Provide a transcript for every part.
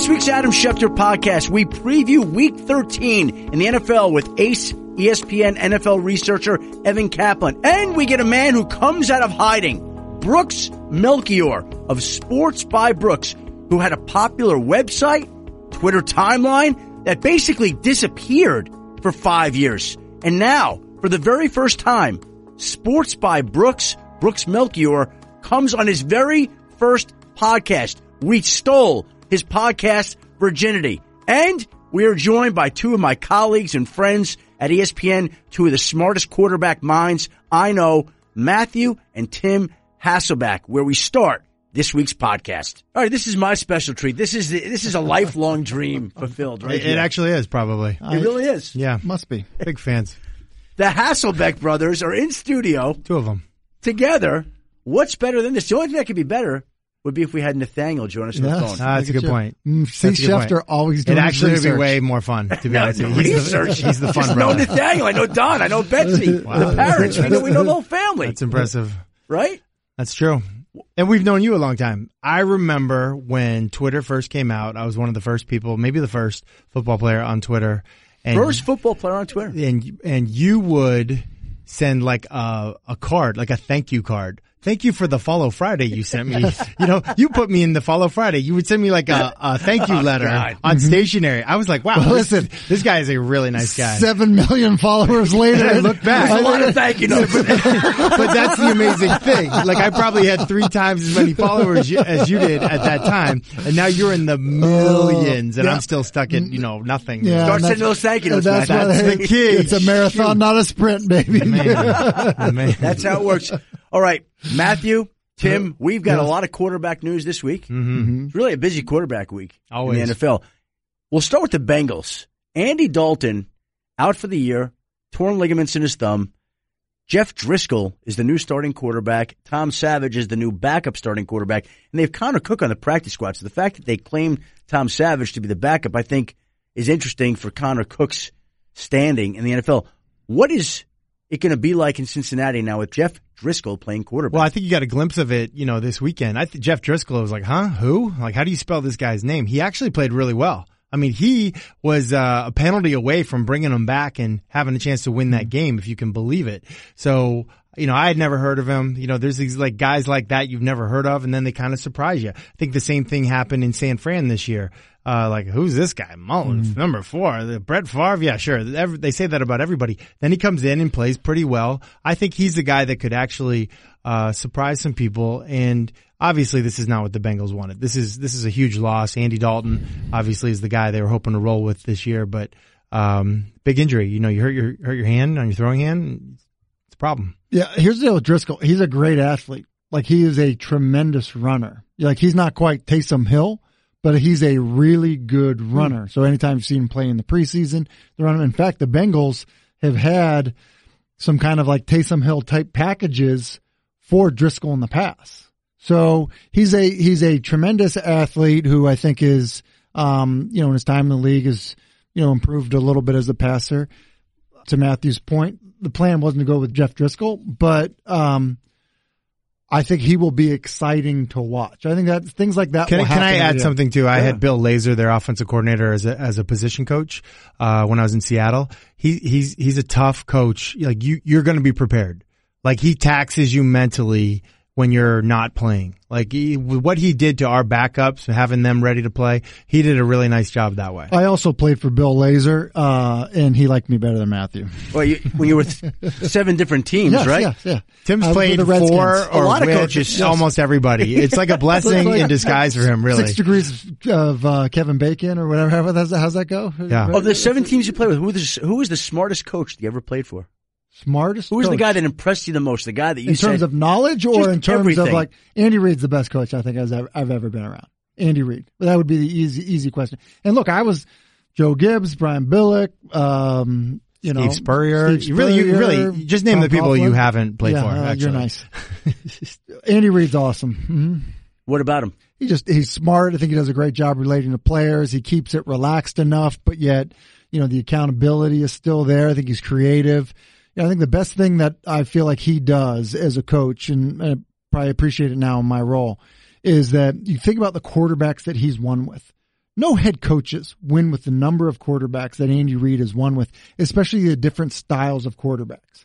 this week's Adam Schefter podcast, we preview week 13 in the NFL with ace ESPN NFL researcher Evan Kaplan. And we get a man who comes out of hiding, Brooks Melchior of Sports by Brooks, who had a popular website, Twitter timeline that basically disappeared for five years. And now, for the very first time, Sports by Brooks, Brooks Melchior, comes on his very first podcast. We stole his podcast virginity. And we are joined by two of my colleagues and friends at ESPN, two of the smartest quarterback minds I know, Matthew and Tim Hasselbeck, where we start this week's podcast. All right, this is my special treat. This is the, this is a lifelong dream fulfilled, right? It, it actually is probably. it really is. Yeah, Must be. big fans. The Hasselbeck brothers are in studio Two of them. together. What's better than this? The only thing that could be better would be if we had Nathaniel join us on the Yes. phone. Ah, that's a Look at good point. Mm, see, That's a good Schefter point. always It doing his actually would be research. way more fun, to be No, honest. with you. He's research. the, he's the fun Just know brother. Nathaniel. I know Don. I know Betsy. The parents. We know, we know the whole family. That's impressive. right? That's true. And we've known you a long time. I remember when Twitter first came out. I was one of the first people, maybe the first football player on Twitter. And First football player on Twitter. and and you would send like a a card, like a thank you card. Thank you for the follow Friday you sent me. you know, you put me in the follow Friday. You would send me like a, a thank you oh, letter God. on mm-hmm. stationery. I was like, wow, Well, listen. this guy is a really nice guy. Seven million followers later. I look back. There's a lot of thank you notes. but that's the amazing thing. Like I probably had three times as many followers as you did at that time, and now you're in the oh, millions, and Yeah. I'm still stuck at you know nothing. Yeah, Start sending those thank you notes, That's, Matt. why That's they- the key. It's a marathon, not a sprint, baby. Man. Man. That's how it works. All right, Matthew, Tim, we've got a lot of quarterback news this week. Mhm. It's really a busy quarterback week Always. in the NFL. We'll start with the Bengals. Andy Dalton out for the year, torn ligaments in his thumb. Jeff Driskel is the new starting quarterback. Tom Savage is the new backup starting quarterback. And they have Connor Cook on the practice squad. So the fact that they claimed Tom Savage to be the backup, I think, is interesting for Connor Cook's standing in the NFL. What is it going to be like in Cincinnati now with Jeff Driskel playing quarterback? Well, I think you got a glimpse of it, you know, this weekend. I think Jeff Driskel was like, huh? Who? Like, how do you spell this guy's name? He actually played really well. I mean, he was uh, a penalty away from bringing him back and having a chance to win that game, if you can believe it. So, you know, I had never heard of him. You know, there's these like guys like that you've never heard of, and then they kind of surprise you. I think the same thing happened in San Fran this year. Uh, like, who's this guy? Mullens, number four. The Brett Favre? Yeah, sure. Every- They say that about everybody. Then he comes in and plays pretty well. I think he's the guy that could actually, uh, surprise some people. And obviously this is not what the Bengals wanted. This is, this is a huge loss. Andy Dalton obviously is the guy they were hoping to roll with this year, but, um, big injury. You know, you hurt your, hurt your hand on your throwing hand. It's a problem. Yeah, here's the deal with Driskel. He's a great athlete. Like he is a tremendous runner. Like he's not quite Taysom Hill, but he's a really good runner. So anytime you've seen him play in the preseason, the runner. In fact, the Bengals have had some kind of like Taysom Hill type packages for Driskel in the past. So he's a he's a tremendous athlete who I think is um, you know, in his time in the league is, you know, improved a little bit as a passer. To Matthew's point, the plan wasn't to go with Jeff Driskel, but um, I think he will be exciting to watch. I think that things like that. Can, can I add something too? I Yeah. had Bill Lazor, their offensive coordinator, as a as a position coach uh, when I was in Seattle. He he's he's a tough coach. Like you, you're going to be prepared. Like he taxes you mentally when you're not playing. Like he, what he did to our backups, having them ready to play, he did a really nice job that way. I also played for Bill Lazor, uh, and he liked me better than Matthew. well, you, when you were with seven different teams, Yes, right? yes, yeah. Tim's I was with played the Redskins. for A lot of with coaches. almost everybody. It's like a blessing Like- in disguise for him, really. Six degrees of uh, Kevin Bacon or whatever. How does that, how's that go? Yeah. Of the seven teams you played with, who was, who was the smartest coach that you ever played for? Smartest. Who was the guy that impressed you the most? The guy that you in terms said, of knowledge or in terms everything. of like Andy Reid's the best coach I think I've ever, I've ever been around. Andy Reid. That would be the easy easy question. And look, I was Joe Gibbs, Brian Billick, um, you know, Steve Spurrier. Steve You really, you really, just name Tom the people you haven't played yeah, for. uh, actually. you're nice. Andy Reid's awesome. hmm what about him? He just he's smart. I think he does a great job relating to players. He keeps it relaxed enough, but yet you know the accountability is still there. I think he's creative. I think the best thing that I feel like he does as a coach, and I probably appreciate it now in my role, is that you think about the quarterbacks that he's won with. no head coaches win with the number of quarterbacks that Andy Reid has won with, especially the different styles of quarterbacks.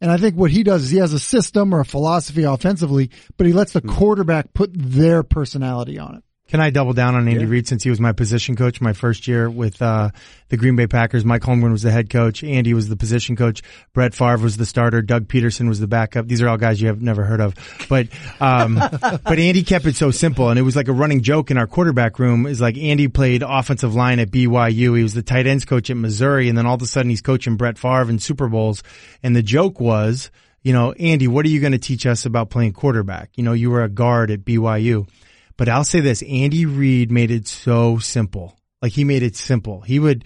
And I think what he does is he has a system or a philosophy offensively, but he lets the hmm. quarterback put their personality on it. Can I double down on Andy yeah. Reid since he was my position coach my first year with uh, the Green Bay Packers? Mike Holmgren was the head coach. Andy was the position coach. Brett Favre was the starter. Doug Pederson was the backup. These are all guys you have never heard of. But um, but Andy kept it so simple, and it was like a running joke in our quarterback room. Is like Andy played offensive line at BYU. He was the tight ends coach at Missouri, and then all of a sudden he's coaching Brett Favre in Super Bowls. And the joke was, you know, Andy, what are you going to teach us about playing quarterback? You know, you were a guard at BYU. But I'll say this, Andy Reid made it so simple. Like he made it simple. He would,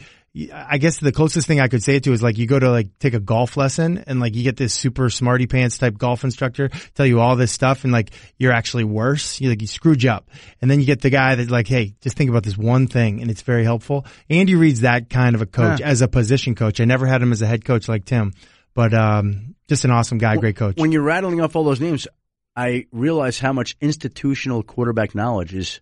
I guess the closest thing I could say it to is like you go to like take a golf lesson and like you get this super smarty pants type golf instructor tell you all this stuff and like you're actually worse. You like you screwed you up. And then you get the guy that's like, hey, just think about this one thing and it's very helpful. Andy Reid's that kind of a coach as a position coach. I never had him as a head coach like Tim, but um, just an awesome guy, great coach. When you're rattling off all those names, I realize how much institutional quarterback knowledge is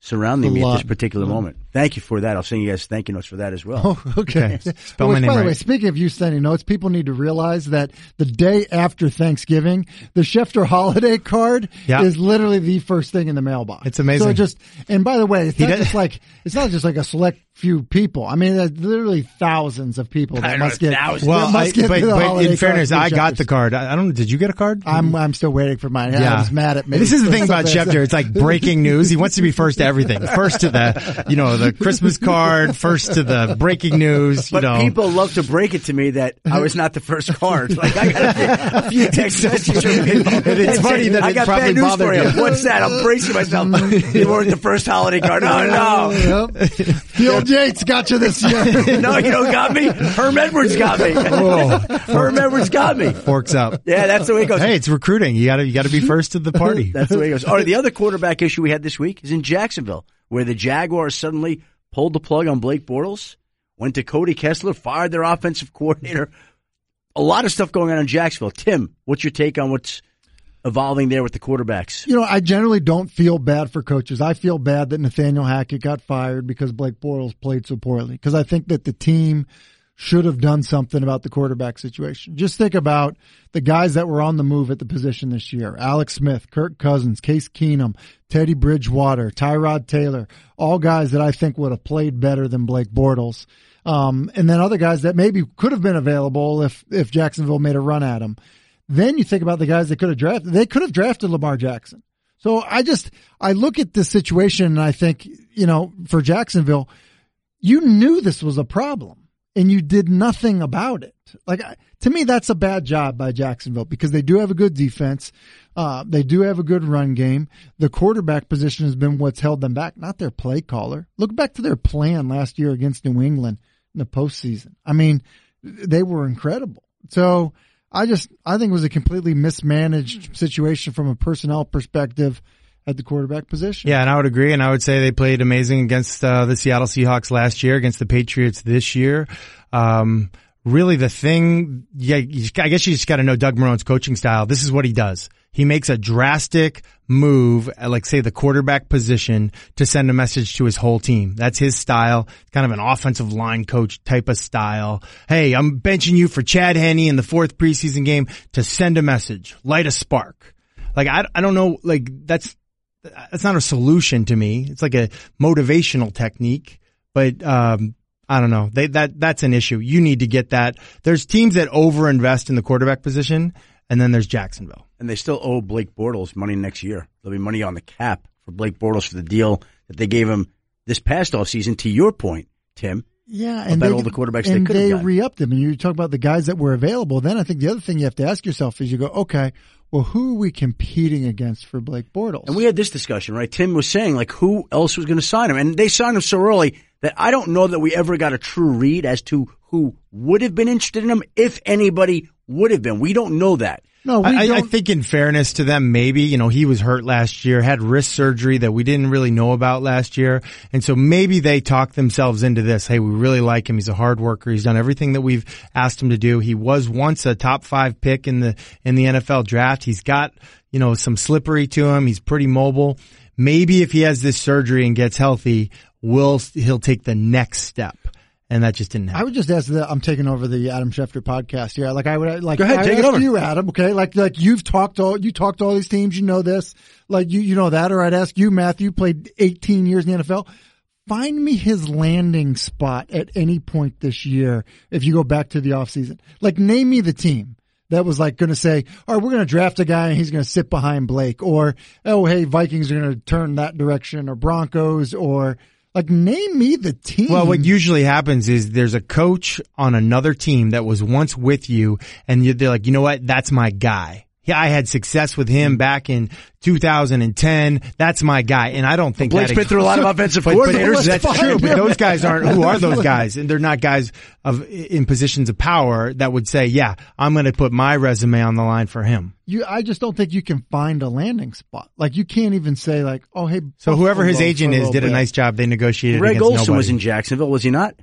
surrounding me at this particular moment. Thank you for that. I'll send you guys thank you notes for that as well. Oh, okay. okay. Spell my name by the way, speaking of you sending notes, people need to realize that the day after Thanksgiving, the Schefter holiday card yep. is literally the first thing in the mailbox. It's amazing. So just, and by the way, it's not just like, it's not just like a select few people. I mean, there's literally thousands of people that must get. Thousands. Well, must get but, but in fairness, I got the card. I don't. Did you get a card? I'm I'm still waiting for mine. Yeah. I was mad at me. This is the thing about Schefter. It's like breaking news. He wants to be first to everything. First to the, you know, the Christmas card. First to the breaking news. but know. people love to break it to me that I was not the first card. Like I got a few text messages from people. It's funny that I got bad news for you. you. What's that? I'm bracing myself. You weren't the first holiday card. Oh no. Yep. Field Yates got you this year. no, you don't got me. Herm Edwards got me. Oh, Herm Edwards got me. Forks up. Yeah, that's the way it goes. Hey, it's recruiting. You got to you got to be first to the party. that's the way it goes. All right, the other quarterback issue we had this week is in Jacksonville, where the Jaguars suddenly pulled the plug on Blake Bortles, went to Cody Kessler, fired their offensive coordinator. A lot of stuff going on in Jacksonville. Tim, what's your take on what's evolving there with the quarterbacks? You know, I generally don't feel bad for coaches. I feel bad that Nathaniel Hackett got fired because Blake Bortles played so poorly. Because I think that the team should have done something about the quarterback situation. Just think about the guys that were on the move at the position this year. Alex Smith, Kirk Cousins, Case Keenum, Teddy Bridgewater, Tyrod Taylor, all guys that I think would have played better than Blake Bortles. Um, and then other guys that maybe could have been available if, if Jacksonville made a run at them. Then you think about the guys that could have drafted. They could have drafted Lamar Jackson. So I just, I look at this situation and I think, you know, for Jacksonville, you knew this was a problem and you did nothing about it. Like to me, that's a bad job by Jacksonville because they do have a good defense. Uh, they do have a good run game. The quarterback position has been what's held them back, not their play caller. Look back to their plan last year against New England in the postseason. I mean, they were incredible. So I just I think it was a completely mismanaged situation from a personnel perspective at the quarterback position. Yeah, and I would agree, and I would say they played amazing against uh, the Seattle Seahawks last year, against the Patriots this year. Um, really, the thing, yeah, I guess you just got to know Doug Marrone's coaching style. This is what he does. He makes a drastic move, like say the quarterback position to send a message to his whole team. That's his style. kind of an offensive line coach type of style. Hey, I'm benching you for Chad Henne in the fourth preseason game to send a message, light a spark. Like I, I don't know, like that's, that's not a solution to me. It's like a motivational technique, but, um, I don't know. They, that, that's an issue. You need to get that. There's teams that overinvest in the quarterback position and then there's Jacksonville. And they still owe Blake Bortles money next year. There'll be money on the cap for Blake Bortles for the deal that they gave him this past offseason, to your point, Tim. Yeah, and they, all the quarterbacks and they, they re-upped them. And you talk about the guys that were available. Then I think the other thing you have to ask yourself is you go, okay, well, who are we competing against for Blake Bortles? And we had this discussion, right? Tim was saying like, who else was going to sign him? And they signed him so early that I don't know that we ever got a true read as to who would have been interested in him, if anybody would have been. We don't know that. No, I, I, think in fairness to them, maybe, you know, he was hurt last year, had wrist surgery that we didn't really know about last year. And so maybe they talked themselves into this. Hey, we really like him. He's a hard worker. He's done everything that we've asked him to do. He was once a top five pick in the, in the NFL draft. He's got, you know, some slippery to him. He's pretty mobile. Maybe if he has this surgery and gets healthy, will he'll take the next step. And that just didn't happen. I would just ask that I'm taking over the Adam Schefter podcast here. Like I would like Go ahead, I take it over. you, Adam. Okay, like like you've talked all you talked to all these teams. You know this. Like you you know that. Or I'd ask you, Matthew, played 18 years in the NFL. Find me his landing spot at any point this year if you go back to the offseason. Like name me the team that was like going to say, all right, we're going to draft a guy and he's going to sit behind Blake or, oh, hey, Vikings are going to turn that direction or Broncos or like name me the team. Well, what usually happens is there's a coach on another team that was once with you and they're like, you know what? That's my guy. Yeah, I had success with him mm. back in 2010. That's my guy. And I don't think Blake's that been through a lot of offensive but, but coordinators. that's Fine. true. But those guys aren't, who are those guys? And they're not guys of, in positions of power that would say, yeah, I'm going to put my resume on the line for him. you, I just don't think you can find a landing spot. Like you can't even say like, oh, hey. So whoever his agent is did a nice job. They negotiated Greg against Olson was in Jacksonville, was he not?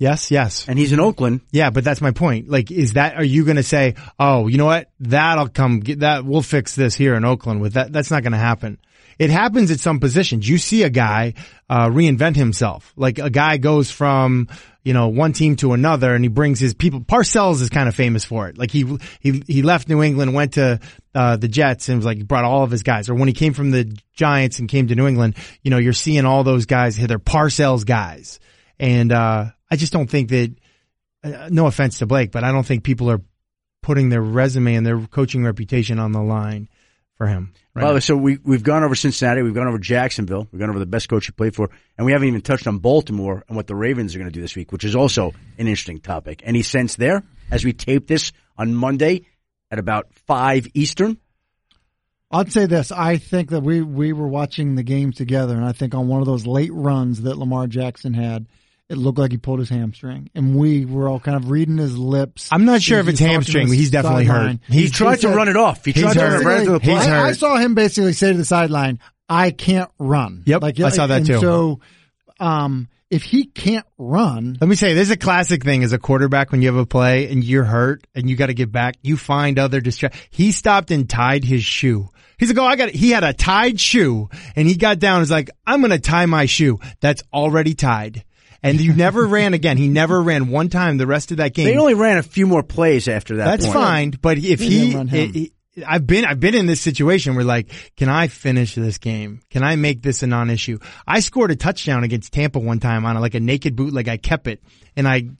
Yes, yes. And he's in Oakland. Yeah, but that's my point. Like, is that, are you going to say, oh, you know what? That'll come, get that, we'll fix this here in Oakland with that. That's not going to happen. It happens at some positions. You see a guy, uh, reinvent himself. Like a guy goes from, you know, one team to another and he brings his people. Parcells is kind of famous for it. Like he, he, he left New England, went to, uh, the Jets and was like, brought all of his guys. Or when he came from the Giants and came to New England, you know, you're seeing all those guys, they're Parcells guys. And, uh, I just don't think that, uh, no offense to Blake, but I don't think people are putting their resume and their coaching reputation on the line for him. Right Well, now. so we we've gone over Cincinnati, we've gone over Jacksonville, we've gone over the best coach he played for, and we haven't even touched on Baltimore and what the Ravens are going to do this week, which is also an interesting topic. Any sense there as we tape this on Monday at about five Eastern? I'd say this. I think that we, we were watching the game together and I think on one of those late runs that Lamar Jackson had, it looked like he pulled his hamstring and we were all kind of reading his lips. I'm not sure if it's hamstring, but he's definitely sideline. hurt. He tried to said- run it off. He tried to run it right to the He's play. hurt. I, saw him basically say to the sideline, I can't run. Yep, like I saw that and too. So, um, if he can't run, let me say, this is a classic thing as a quarterback when you have a play and you're hurt and you got to get back, you find other distract. He stopped and tied his shoe. He's like, oh, I got it. He had a tied shoe and he got down. He's like, I'm going to tie my shoe. That's already tied. And you never ran again. He never ran one time the rest of that game. They only ran a few more plays after that. That's point. fine, but if he, I've been, I've been in this situation where like, can I finish this game? Can I make this a non-issue? I scored a touchdown against Tampa one time on a, like a naked bootleg. I kept it and I,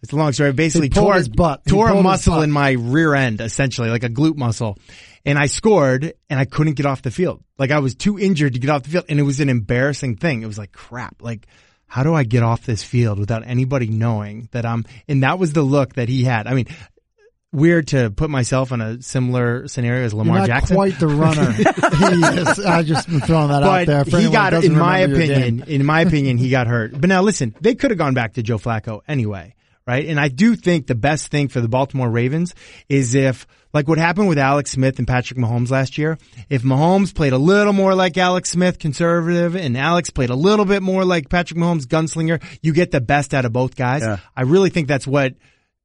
it's a long story. I basically tore, his butt. Tore a muscle in my rear end, essentially, like a glute muscle. And I scored and I couldn't get off the field. Like I was too injured to get off the field and it was an embarrassing thing. It was like crap. Like, how do I get off this field without anybody knowing that I'm, and that was the look that he had. I mean, weird to put myself in a similar scenario as you're Lamar not Jackson. quite the runner he is. I just been throwing that out there. for he got, in my opinion, in my opinion, he got hurt. But now listen, they could have gone back to Joe Flacco anyway, right? And I do think the best thing for the Baltimore Ravens is if, like what happened with Alex Smith and Patrick Mahomes last year, if Mahomes played a little more like Alex Smith, conservative, and Alex played a little bit more like Patrick Mahomes, gunslinger, you get the best out of both guys. Yeah. I really think that's what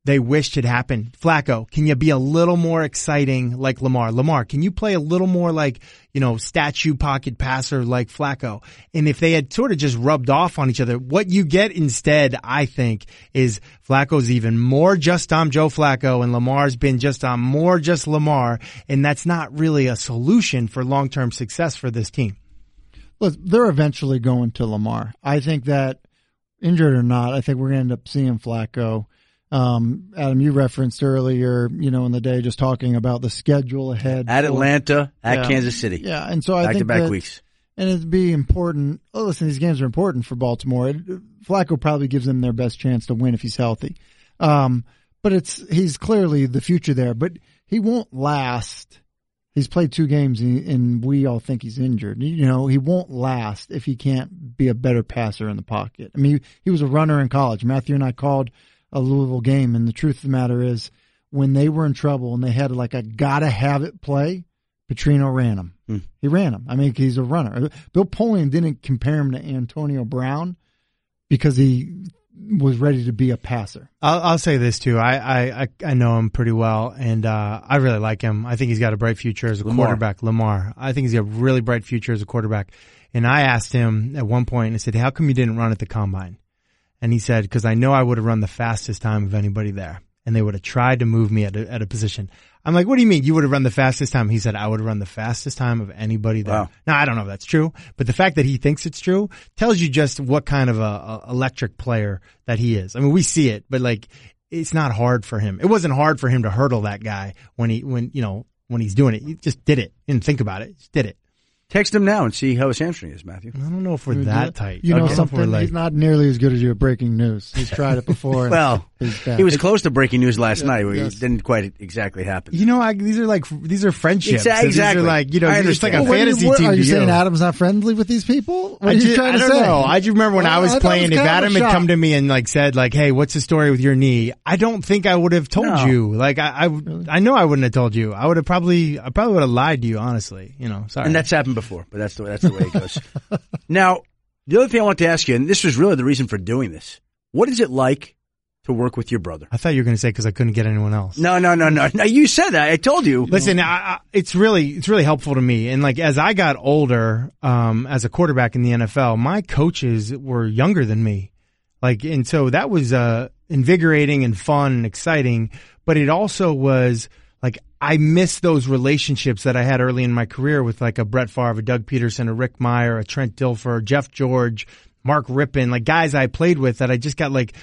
they wished had happened. Flacco, can you be a little more exciting like Lamar? Lamar, can you play a little more like, you know, statue pocket passer like Flacco? And if they had sort of just rubbed off on each other, what you get instead, I think, is Flacco's even more just on Joe Flacco and Lamar's been just on more just Lamar. And that's not really a solution for long-term success for this team. Look, they're eventually going to Lamar. I think that injured or not, I think we're going to end up seeing Flacco. Um, Adam, you referenced earlier, you know, in the day, just talking about the schedule ahead At for- Atlanta, at Yeah. Kansas City. Yeah, and so I Back to think back that, weeks. and it'd be important. Oh, listen, these games are important for Baltimore. It, Flacco probably gives them their best chance to win if he's healthy. Um, but it's he's clearly the future there, but he won't last. He's played two games and, and we all think he's injured. You know, he won't last if he can't be a better passer in the pocket. I mean, he, he was a runner in college. Matthew and I called a Louisville game, and the truth of the matter is, when they were in trouble and they had like a gotta have it play, Petrino ran him. Hmm. He ran him. I mean, he's a runner. Bill Polian didn't compare him to Antonio Brown because he was ready to be a passer. I'll, I'll say this too. I, I, I- I know him pretty well and, uh, I really like him. I think he's got a bright future as a Lamar. quarterback. Lamar. I think he's got a really bright future as a quarterback. And I asked him at one point, I said, how come you didn't run at the combine? And he said, cause I know I would have run the fastest time of anybody there. And they would have tried to move me at a, at a position. I'm like, what do you mean you would have run the fastest time? He said, I would have run the fastest time of anybody there. Wow. Now, I don't know if that's true, but the fact that he thinks it's true tells you just what kind of a, a electric player that he is. I mean, we see it, but like, it's not hard for him. It wasn't hard for him to hurdle that guy when he, when, you know, when he's doing it. He just did it. Didn't think about it. Just did it. Text him now and see how his hamstring is, Matthew. I don't know if we're You that tight. You know don't we're something? like- He's not nearly as good as you at breaking news. He's tried it before. and Well, it's bad. he was close to breaking news last Yeah, night. Where yes. It didn't quite exactly happen. You know, I, these are like these are friendships. Exa- So exactly. These are like you know, I it's like a understand. What you- fantasy what- team. Are you to saying Adam's not friendly with these people? What I, are you just, trying I to don't say? know. I just remember when I was I playing. was if kind of a Adam had come to me and like said like, "Hey, what's the story with your knee?" I don't think I would have told No. you. Like I, I, I know I wouldn't have told you. I would have probably, I probably would have lied to you. Honestly, you know. Sorry. And that's happened before, but that's the that's the way it goes. now, the other thing I want to ask you, and this was really the reason for doing this. What is it like to work with your brother? I thought you were going to say because I couldn't get anyone else. No, no, no, no. No, you said that. I told you. Listen, I, I, it's really it's really helpful to me. And like as I got older, um, as a quarterback in the NFL, my coaches were younger than me. Like, and so that was uh, invigorating and fun and exciting. But it also was like I miss those relationships that I had early in my career with like a Brett Favre, a Doug Pederson, a Rick Mirer, a Trent Dilfer, Jeff George, Mark Rypien, like guys I played with that I just got like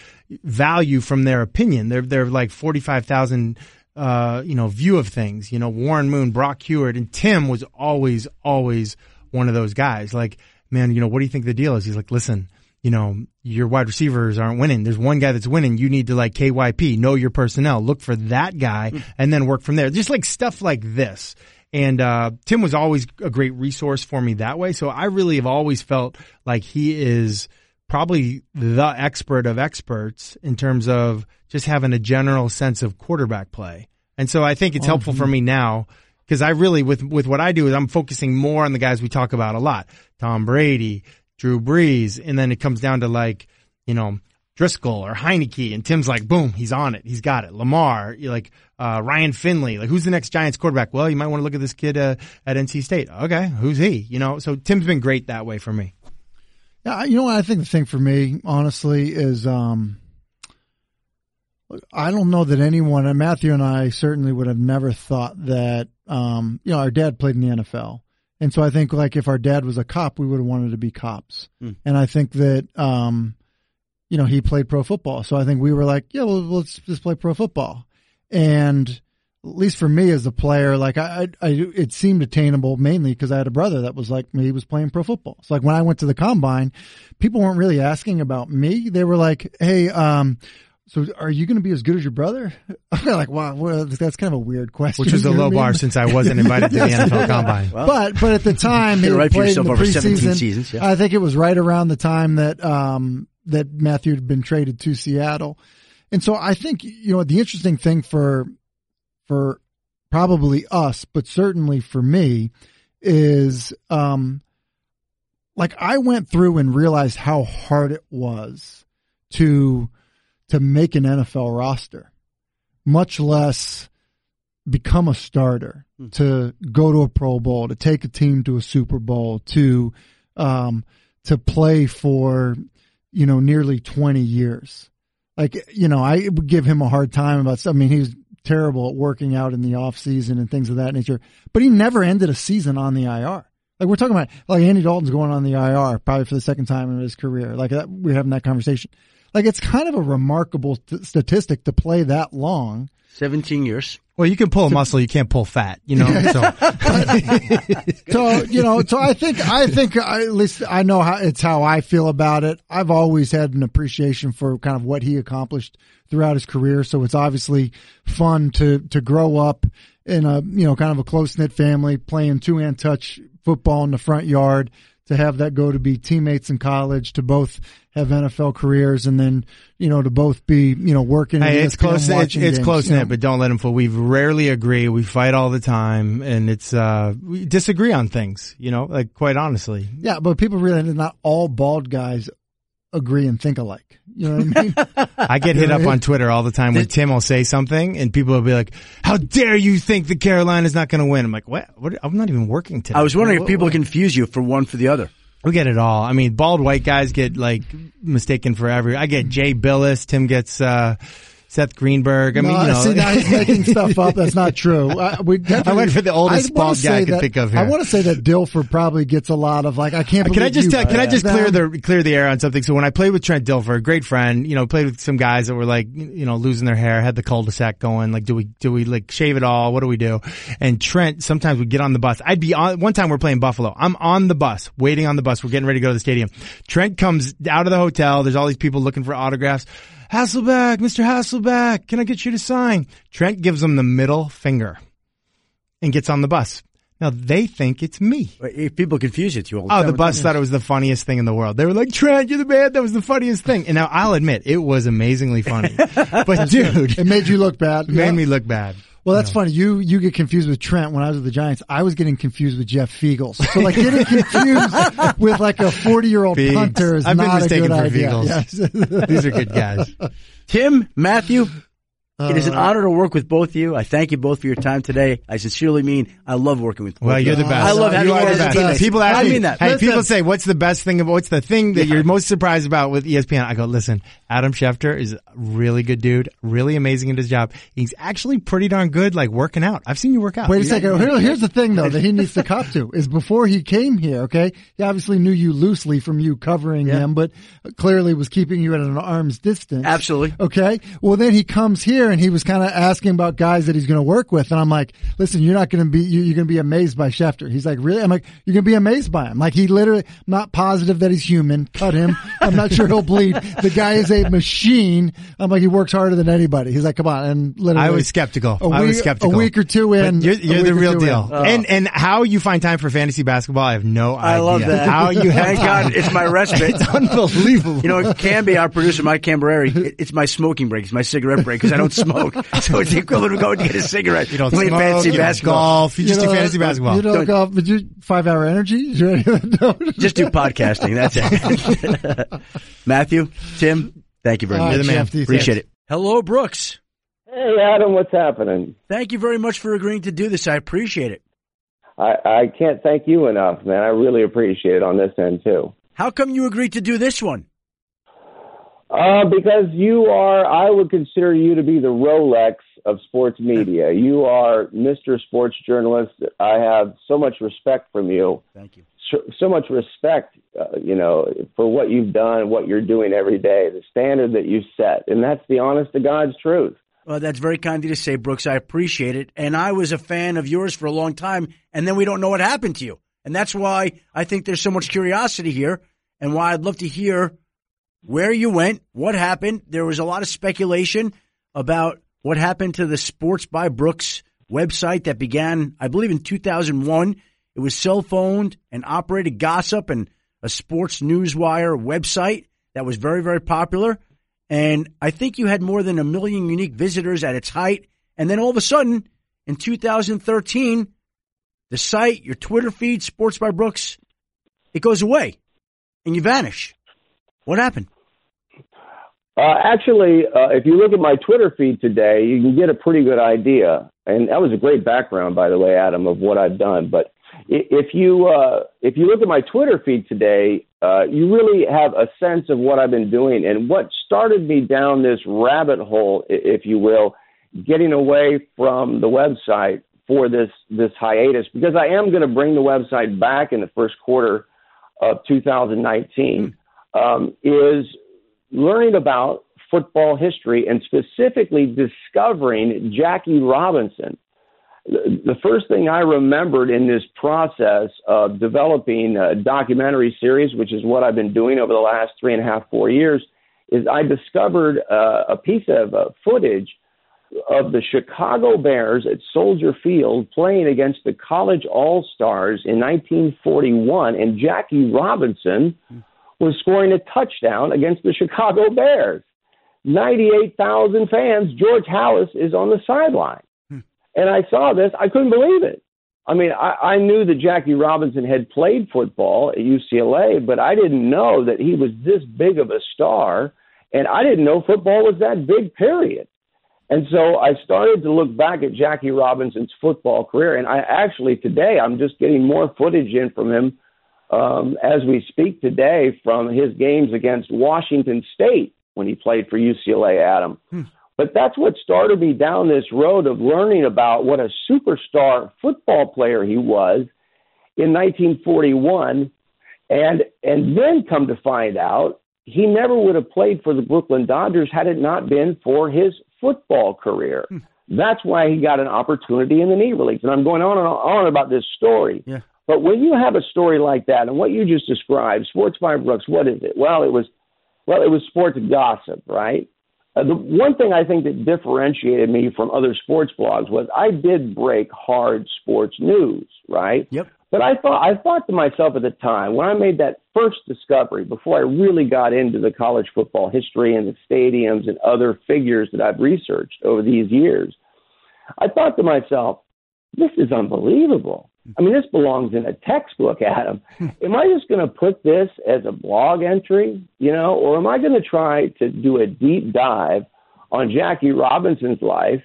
value from their opinion. They're they're like forty five thousand uh, you know, view of things. You know, Warren Moon, Brock Huard, and Tim was always, always one of those guys. Like, man, you know, what do you think the deal is? He's like, listen, you know, your wide receivers aren't winning. There's one guy that's winning. You need to like KYP, know your personnel, look for that guy, and then work from there. Just like stuff like this. And uh, Tim was always a great resource for me that way. So I really have always felt like he is probably the expert of experts in terms of just having a general sense of quarterback play. And so I think it's helpful for me now because I really, with, with what I do is I'm focusing more on the guys we talk about a lot. Tom Brady, Drew Brees, and then it comes down to like, you know, Driskel or Heinicke and Tim's like, boom, he's on it. He's got it. Lamar, you're like, uh, Ryan Finley, like who's the next Giants quarterback? Well, you might want to look at this kid, uh, at NC State. Okay. Who's he? You know, so Tim's been great that way for me. Yeah, you know what I think the thing for me, honestly, is um I don't know that anyone and Matthew and I certainly would have never thought that um you know, our dad played in the NFL. And so I think like if our dad was a cop, we would have wanted to be cops. Hmm. And I think that um you know, he played pro football. So I think we were like, yeah, well let's just play pro football. And at least for me as a player, like I, I, I it seemed attainable mainly because I had a brother that was like me, he was playing pro football. So like when I went to the combine, people weren't really asking about me. They were like, Hey, um, so are you going to be as good as your brother? I'm like, wow, well, that's kind of a weird question. which was a low what I mean? bar since I wasn't invited to the NFL Combine. but but at the time he You're right for played in yourself the over 17 preseason. seasons, yeah. I think it was right around the time that um that Matthew had been traded to Seattle, and so I think you know the interesting thing for for probably us, but certainly for me, is um like I went through and realized how hard it was to to make an NFL roster, much less become a starter, to go to a Pro Bowl, to take a team to a Super Bowl, to um to play for you know nearly 20 years. Like you know, I would give him a hard time about I mean, he was terrible at working out in the off season and things of that nature, but he never ended a season on the IR. Like we're talking about, like Andy Dalton's going on the IR probably for the second time in his career. Like that, we're having that conversation. Like it's kind of a remarkable t- statistic to play that long. 17 years. Well, you can pull a muscle, you can't pull fat, you know? So So you know, so I think I think I, at least I know how it's how I feel about it. I've always had an appreciation for kind of what he accomplished throughout his career. So it's obviously fun to to grow up in a you know kind of a close knit family playing two hand touch football in the front yard. To have that go to be teammates in college, to both have NFL careers, and then you know to both be you know working. Hey, it's close. It's, it's games, close you know. knit, but don't let him fool. We rarely agree. We fight all the time, and it's uh we disagree on things. You know, like quite honestly. Yeah, but people realize not all bald guys agree and think alike. You know what I mean? I get hit up on Twitter all the time when Tim will say something and people will be like, how dare you think the Carolina's not going to win? I'm like, what? what? I'm not even working today. I was wondering if people confuse you for one for the other. We get it all. I mean, bald white guys get like mistaken for every. I get Jay Bilas. Tim gets uh, Seth Greenberg. I mean, No, you know, see, now he's making stuff up. That's not true. I, we I went for the oldest bald guy I could that- think of I want to say that Dilfer probably gets a lot of like, I can't believe Can I just you tell, can I just clear the clear the air on something? So when I played with Trent Dilfer, great friend, you know, played with some guys that were like, you know, losing their hair, had the cul-de-sac going. Like, do we do we like shave it all? What do we do? And Trent sometimes would get on the bus. I'd be on. One time we're playing Buffalo. I'm on the bus, waiting on the bus. We're getting ready to go to the stadium. Trent comes out of the hotel. There's all these people looking for autographs. Hasselbeck, Mr. Hasselbeck, can I get you to sign? Trent gives him the middle finger and gets on the bus. Now they think it's me. If people confuse it, you all Oh, the bus thought it was the funniest thing in the world. They were like, Trent, you're the man. That was the funniest thing. And now I'll admit, it was amazingly funny. But dude, It made you look bad. it made Yeah. me look bad. Well, that's funny. You you get confused with Trent when I was with the Giants. I was getting confused with Jeff Feagles. So like getting confused with like a forty year old punter is I've been not a mistaken good for idea. Yes. These are good guys. Tim, Matthew, it is an Uh, honor to work with both of you. I thank you both for your time today. I sincerely mean I love working with. both Well, of you're you. the best. I love You having are you the as best. teammates. People ask I me, that. Hey, Listen. people say, "What's the best thing? About, what's the thing that you're most surprised about with ESPN?" I go, "Listen, Adam Schefter is a really good dude, really amazing at his job. He's actually pretty darn good, like working out. I've seen you work out. Wait a second. Here, here's the thing though that he needs to cop to is before he came here, okay, he obviously knew you loosely from you covering him, but clearly was keeping you at an arm's distance. Absolutely. Okay. Well, then he comes here and he was kind of asking about guys that he's going to work with. And I'm like, listen, you're not going to be, you, you're going to be amazed by Schefter. He's like, really? I'm like, you're going to be amazed by him. Like he literally, I'm not positive that he's human. Cut him. I'm not sure he'll bleed. The guy is a machine. I'm like, he works harder than anybody. He's like, come on. And literally. I was skeptical. A I was skeptical. A week or two in. But you're, you're the real deal. in. Oh. And and how you find time for fantasy basketball, I have no idea. I love that. How you have Thank. God it's my respite. It's unbelievable. You know, it can be our producer, Mike Cambereri, it's my smoking break. It's my cigarette break because I don't smoke. So it's the equivalent of going to get a cigarette. you don't Playing smoke, fantasy you don't basketball. golf. You, just do fantasy basketball. You don't Don't- golf, but you five hour energy. No. Just do podcasting. That's it. Matthew, Tim, thank you very All much. right, the man. Jeff, these Appreciate it. Hello, Brooks. Hey, Adam, what's happening? Thank you very much for agreeing to do this. I appreciate it. I, I can't thank you enough, man. I really appreciate it on this end, too. How come you agreed to do this one? Uh, because you are, I would consider you to be the Rolex of sports media. You are Mr. Sports Journalist. I have so much respect from you, Thank you. so, so much respect, uh, you know, for what you've done, what you're doing every day, the standard that you set. And that's the honest to God's truth. Well, that's very kind of you to say, Brooks. I appreciate it. And I was a fan of yours for a long time, and then we don't know what happened to you. And that's why I think there's so much curiosity here, and why I'd love to hear where you went, what happened. There was a lot of speculation about what happened to the Sports by Brooks website that began, I believe, in 2001. It was cell phoned and operated gossip and a sports newswire website that was very, very popular. And I think you had more than a million unique visitors at its height. And then all of a sudden, in 2013, the site, your Twitter feed, Sports by Brooks, it goes away and you vanish. What happened? Uh, actually, uh, if you look at my Twitter feed today, you can get a pretty good idea. And that was a great background, by the way, Adam, of what I've done. But if you uh, if you look at my Twitter feed today, uh, you really have a sense of what I've been doing and what started me down this rabbit hole, if you will, getting away from the website for this this hiatus because I am going to bring the website back in the first quarter of 2019. Um, is learning about football history and specifically discovering Jackie Robinson. The first thing I remembered in this process of developing a documentary series, which is what I've been doing over the last three and a half, four years, is I discovered uh, a piece of uh, footage of the Chicago Bears at Soldier Field playing against the College All Stars in 1941, and Jackie Robinson was scoring a touchdown against the Chicago Bears. 98,000 fans. George Halas is on the sideline. Hmm. And I saw this. I couldn't believe it. I mean, I, I knew that Jackie Robinson had played football at UCLA, but I didn't know that he was this big of a star, and I didn't know football was that big. Period. And so I started to look back at Jackie Robinson's football career, and I actually today I'm just getting more footage in from him um, as we speak today from his games against Washington State when he played for UCLA. Adam, hmm. but that's what started me down this road of learning about what a superstar football player he was in 1941, and and then come to find out he never would have played for the Brooklyn Dodgers had it not been for his football career. Hmm. That's why he got an opportunity in the knee Leagues. And I'm going on and on about this story. Yeah. But when you have a story like that, and what you just described, Sports by Brooks, what is it? Well, it was, well, it was sports gossip, right? Uh, the one thing I think that differentiated me from other sports blogs was I did break hard sports news, right? Yep. But I thought I thought to myself at the time when I made that first discovery before I really got into the college football history and the stadiums and other figures that I've researched over these years, I thought to myself, this is unbelievable. I mean, this belongs in a textbook, Adam. am I just going to put this as a blog entry, you know, or am I going to try to do a deep dive on Jackie Robinson's life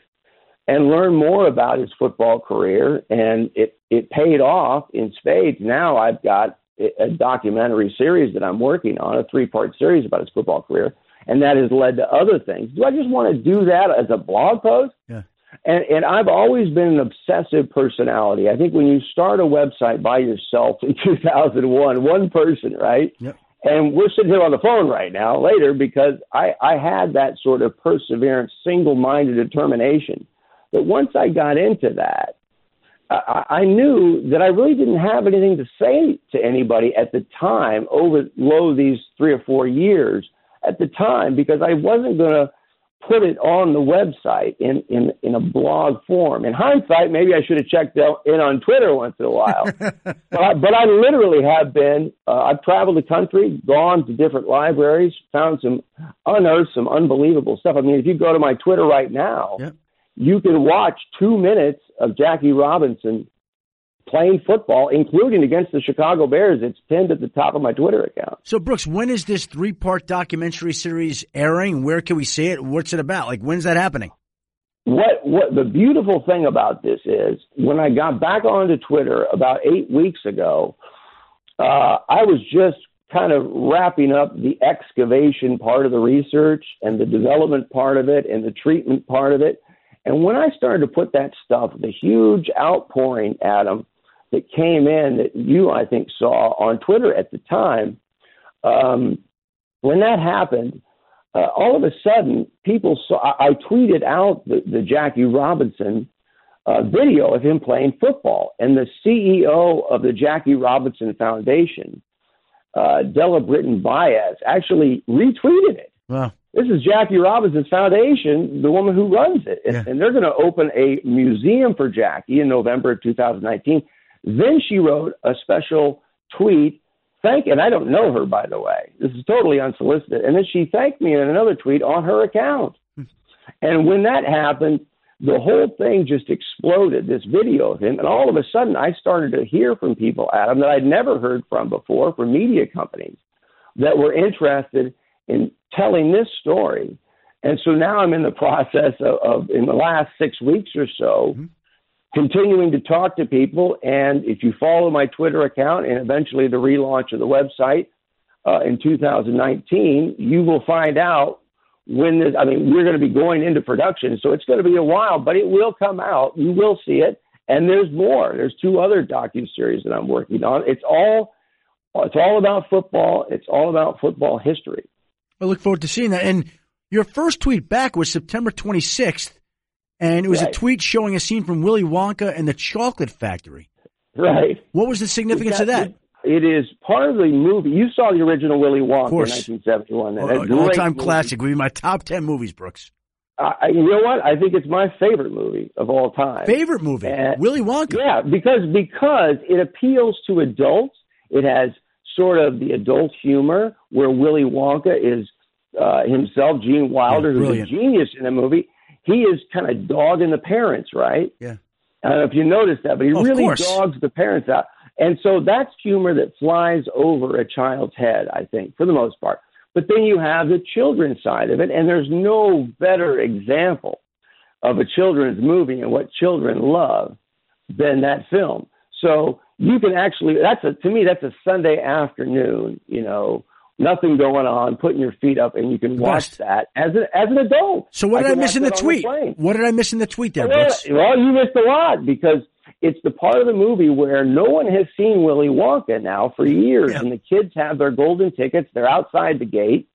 and learn more about his football career. And it, it paid off in spades. Now I've got a documentary series that I'm working on, a three part series about his football career. And that has led to other things. Do I just want to do that as a blog post? Yeah. And, and I've always been an obsessive personality. I think when you start a website by yourself in 2001, one person, right? Yep. And we're sitting here on the phone right now later because I, I had that sort of perseverance, single minded determination but once I got into that, I, I knew that I really didn't have anything to say to anybody at the time over low these three or four years at the time because I wasn't going to put it on the website in, in, in a blog form. In hindsight, maybe I should have checked in on Twitter once in a while. but, I, but I literally have been, uh, I've traveled the country, gone to different libraries, found some, unearthed some unbelievable stuff. I mean, if you go to my Twitter right now, yep you can watch two minutes of Jackie Robinson playing football, including against the Chicago Bears. It's pinned at the top of my Twitter account. So, Brooks, when is this three part documentary series airing? Where can we see it? What's it about? Like, when's that happening? What what the beautiful thing about this is when I got back onto Twitter about eight weeks ago, uh, I was just kind of wrapping up the excavation part of the research and the development part of it and the treatment part of it. And when I started to put that stuff, the huge outpouring, Adam, that came in that you, I think, saw on Twitter at the time, um, when that happened, uh, all of a sudden, people saw. I, I tweeted out the, the Jackie Robinson uh, video of him playing football, and the CEO of the Jackie Robinson Foundation, uh, Della Britton Baeza, actually retweeted it. Wow. This is Jackie Robinson's foundation, the woman who runs it. Yeah. And they're going to open a museum for Jackie in November of 2019. Then she wrote a special tweet thank and I don't know her by the way. This is totally unsolicited. And then she thanked me in another tweet on her account. and when that happened, the whole thing just exploded, this video of him. And all of a sudden I started to hear from people, Adam, that I'd never heard from before from media companies that were interested in telling this story. And so now I'm in the process of, of in the last six weeks or so, mm-hmm. Continuing to talk to people. And if you follow my Twitter account and eventually the relaunch of the website uh, in 2019, you will find out when this, I mean, we're going to be going into production. So it's going to be a while, but it will come out. You will see it. And there's more. There's two other docu series that I'm working on. It's all, it's all about football. It's all about football history. I look forward to seeing that. And your first tweet back was September 26th, and it was right. a tweet showing a scene from Willy Wonka and the Chocolate Factory. Right. What was the significance of that? It is part of the movie. You saw the original Willy Wonka in 1971. Oh, all-time classic. Would be my top 10 movies, Brooks. Uh, you know what? I think it's my favorite movie of all time. Favorite movie? And, Willy Wonka. Yeah, because because it appeals to adults. It has sort of the adult humor where Willy Wonka is uh, himself, Gene Wilder, yeah, who's a genius in the movie. He is kind of dogging the parents, right? Yeah. I don't know if you noticed that, but he oh, Of really dogs the parents out. And so that's humor that flies over a child's head, I think, for the most part. But then you have the children's side of it, and there's no better example of a children's movie and what children love than that film. So you can actually that's a to me that's a Sunday afternoon, you know, nothing going on, putting your feet up and you can watch Best. that as a, as an adult. So what did I, can miss in the tweet? plane. what did I miss in the tweet there, Well, Brooks? well, you missed a lot because it's the part of the movie where no one has seen Willy Wonka now for years, Yeah. and the kids have their golden tickets. They're outside the gate,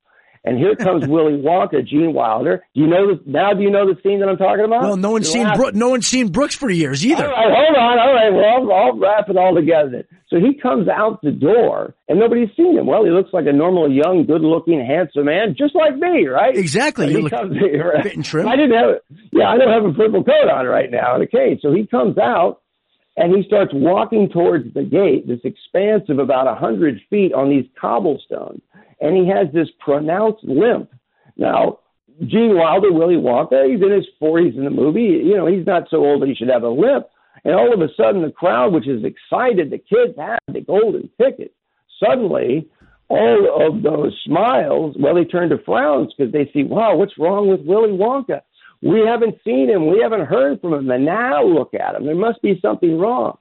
and here comes Willy Wonka, Gene Wilder. Do you know the, now? Do you know the scene that I'm talking about? Well, no one's You seen laugh. Bro- no one's seen Brooks for years either. All right, hold on. All right, well, I'll, I'll wrap it all together. then. So he comes out the door, and nobody's seen him. Well, he looks like a normal, young, good-looking, handsome man, just like me, right? Exactly. And You he look comes, right? fit and trim. I didn't have, yeah, I don't have a purple coat on right now and a cane. So he comes out, and he starts walking towards the gate, this expanse of about a hundred feet on these cobblestones, and he has this pronounced limp. Now, Gene Wilder, Willy Wonka, he's in his 40s in the movie. You know, he's not so old that he should have a limp. And all of a sudden, the crowd, which is excited, the kids have the golden ticket. Suddenly, all of those smiles, well, they turn to frowns because they see, wow, what's wrong with Willy Wonka? We haven't seen him. We haven't heard from him. And now look at him. There must be something wrong.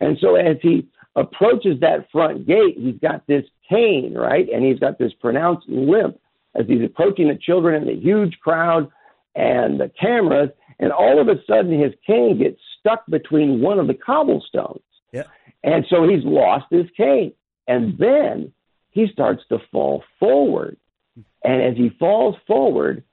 And so as he approaches that front gate, he's got this cane, right? And he's got this pronounced limp as he's approaching the children and the huge crowd and the cameras. And all of a sudden, his cane gets stuck between one of the cobblestones. Yeah. And so he's lost his cane. And then he starts to fall forward. And as he falls forward,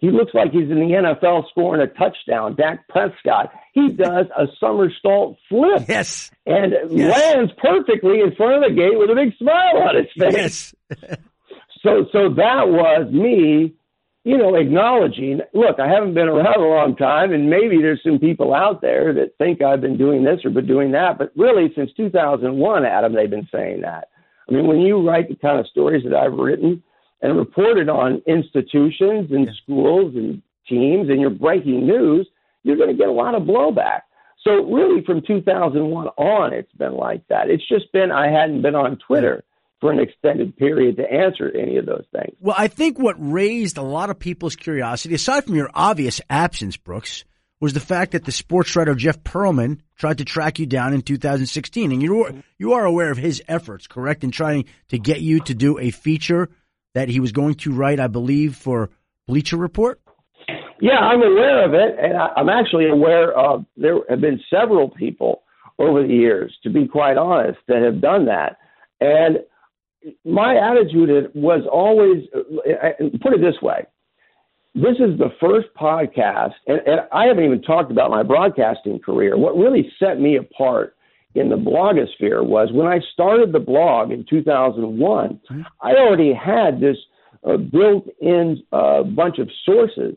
he looks like he's in the NFL scoring a touchdown. Dak Prescott. He does a somersault flip Yes. and Yes. lands perfectly in front of the gate with a big smile on his face. Yes. So, so that was me, you know, acknowledging. Look, I haven't been around a long time, and maybe there's some people out there that think I've been doing this or been doing that, but really, since 2001, Adam, they've been saying that. I mean, when you write the kind of stories that I've written and reported on institutions and schools and teams, and you're breaking news, you're going to get a lot of blowback. So really, from 2001 on, it's been like that. It's just been I hadn't been on Twitter for an extended period to answer any of those things. Well, I think what raised a lot of people's curiosity, aside from your obvious absence, Brooks, was the fact that the sports writer Jeff Pearlman tried to track you down in 2016, and you you are aware of his efforts, correct, in trying to get you to do a feature that he was going to write, I believe, for Bleacher Report. Yeah, I'm aware of it, and I, I'm actually aware of there have been several people over the years, to be quite honest, that have done that. And my attitude was always put it this way this is the first podcast, and, and I haven't even talked about my broadcasting career. What really set me apart in the blogosphere was when I started the blog in 2001, I already had this uh, built in uh, bunch of sources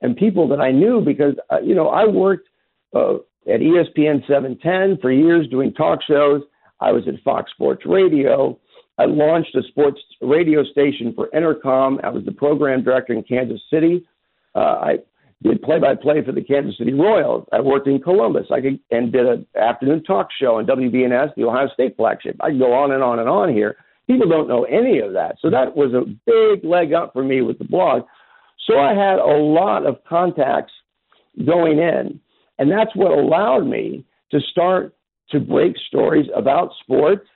and people that I knew because, uh, you know, I worked uh, at ESPN 710 for years doing talk shows. I was at Fox Sports Radio. I launched a sports radio station for Entercom. I was the program director in Kansas City. Uh, I did play-by-play for the Kansas City Royals. I worked in Columbus. I could, and did an afternoon talk show on WBNS, the Ohio State flagship. I can go on and on and on here. People don't know any of that, so that was a big leg up for me with the blog. So I had a lot of contacts going in, and that's what allowed me to start to break stories about sports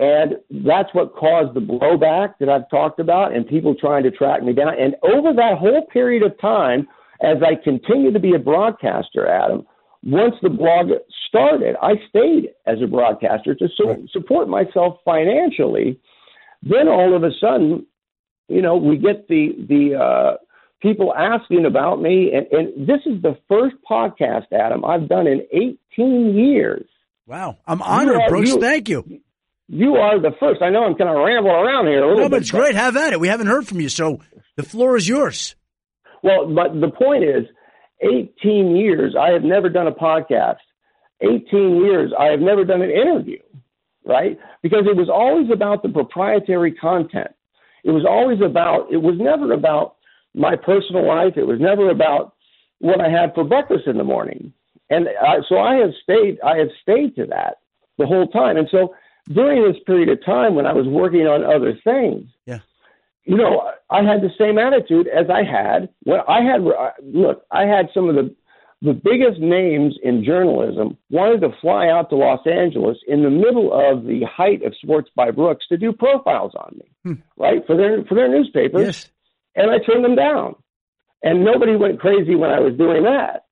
and that's what caused the blowback that I've talked about and people trying to track me down. And over that whole period of time, as I continued to be a broadcaster, Adam, once the blog started, I stayed as a broadcaster to su- support myself financially. Then all of a sudden, you know, we get the the uh, people asking about me, and, and this is the first podcast, Adam, I've done in 18 years. Wow, I'm honored, are- Brooks. you- Thank you. You are the first. I know I'm kind of rambling around here a little No, bit. but it's great. Have at it. We haven't heard from you, so the floor is yours. Well, but the point is, 18 years, I have never done a podcast. 18 years, I have never done an interview, right? Because it was always about the proprietary content. It was always about, it was never about my personal life. It was never about what I had for breakfast in the morning. And I, so I have stayed. I have stayed to that the whole time. And so during this period of time when I was working on other things, Yeah. You know, I had the same attitude as I had when I had. Look, I had some of the the biggest names in journalism wanted to fly out to Los Angeles in the middle of the height of Sports by Brooks to do profiles on me, right for their for their newspapers, Yes. and I turned them down, and nobody went crazy when I was doing that.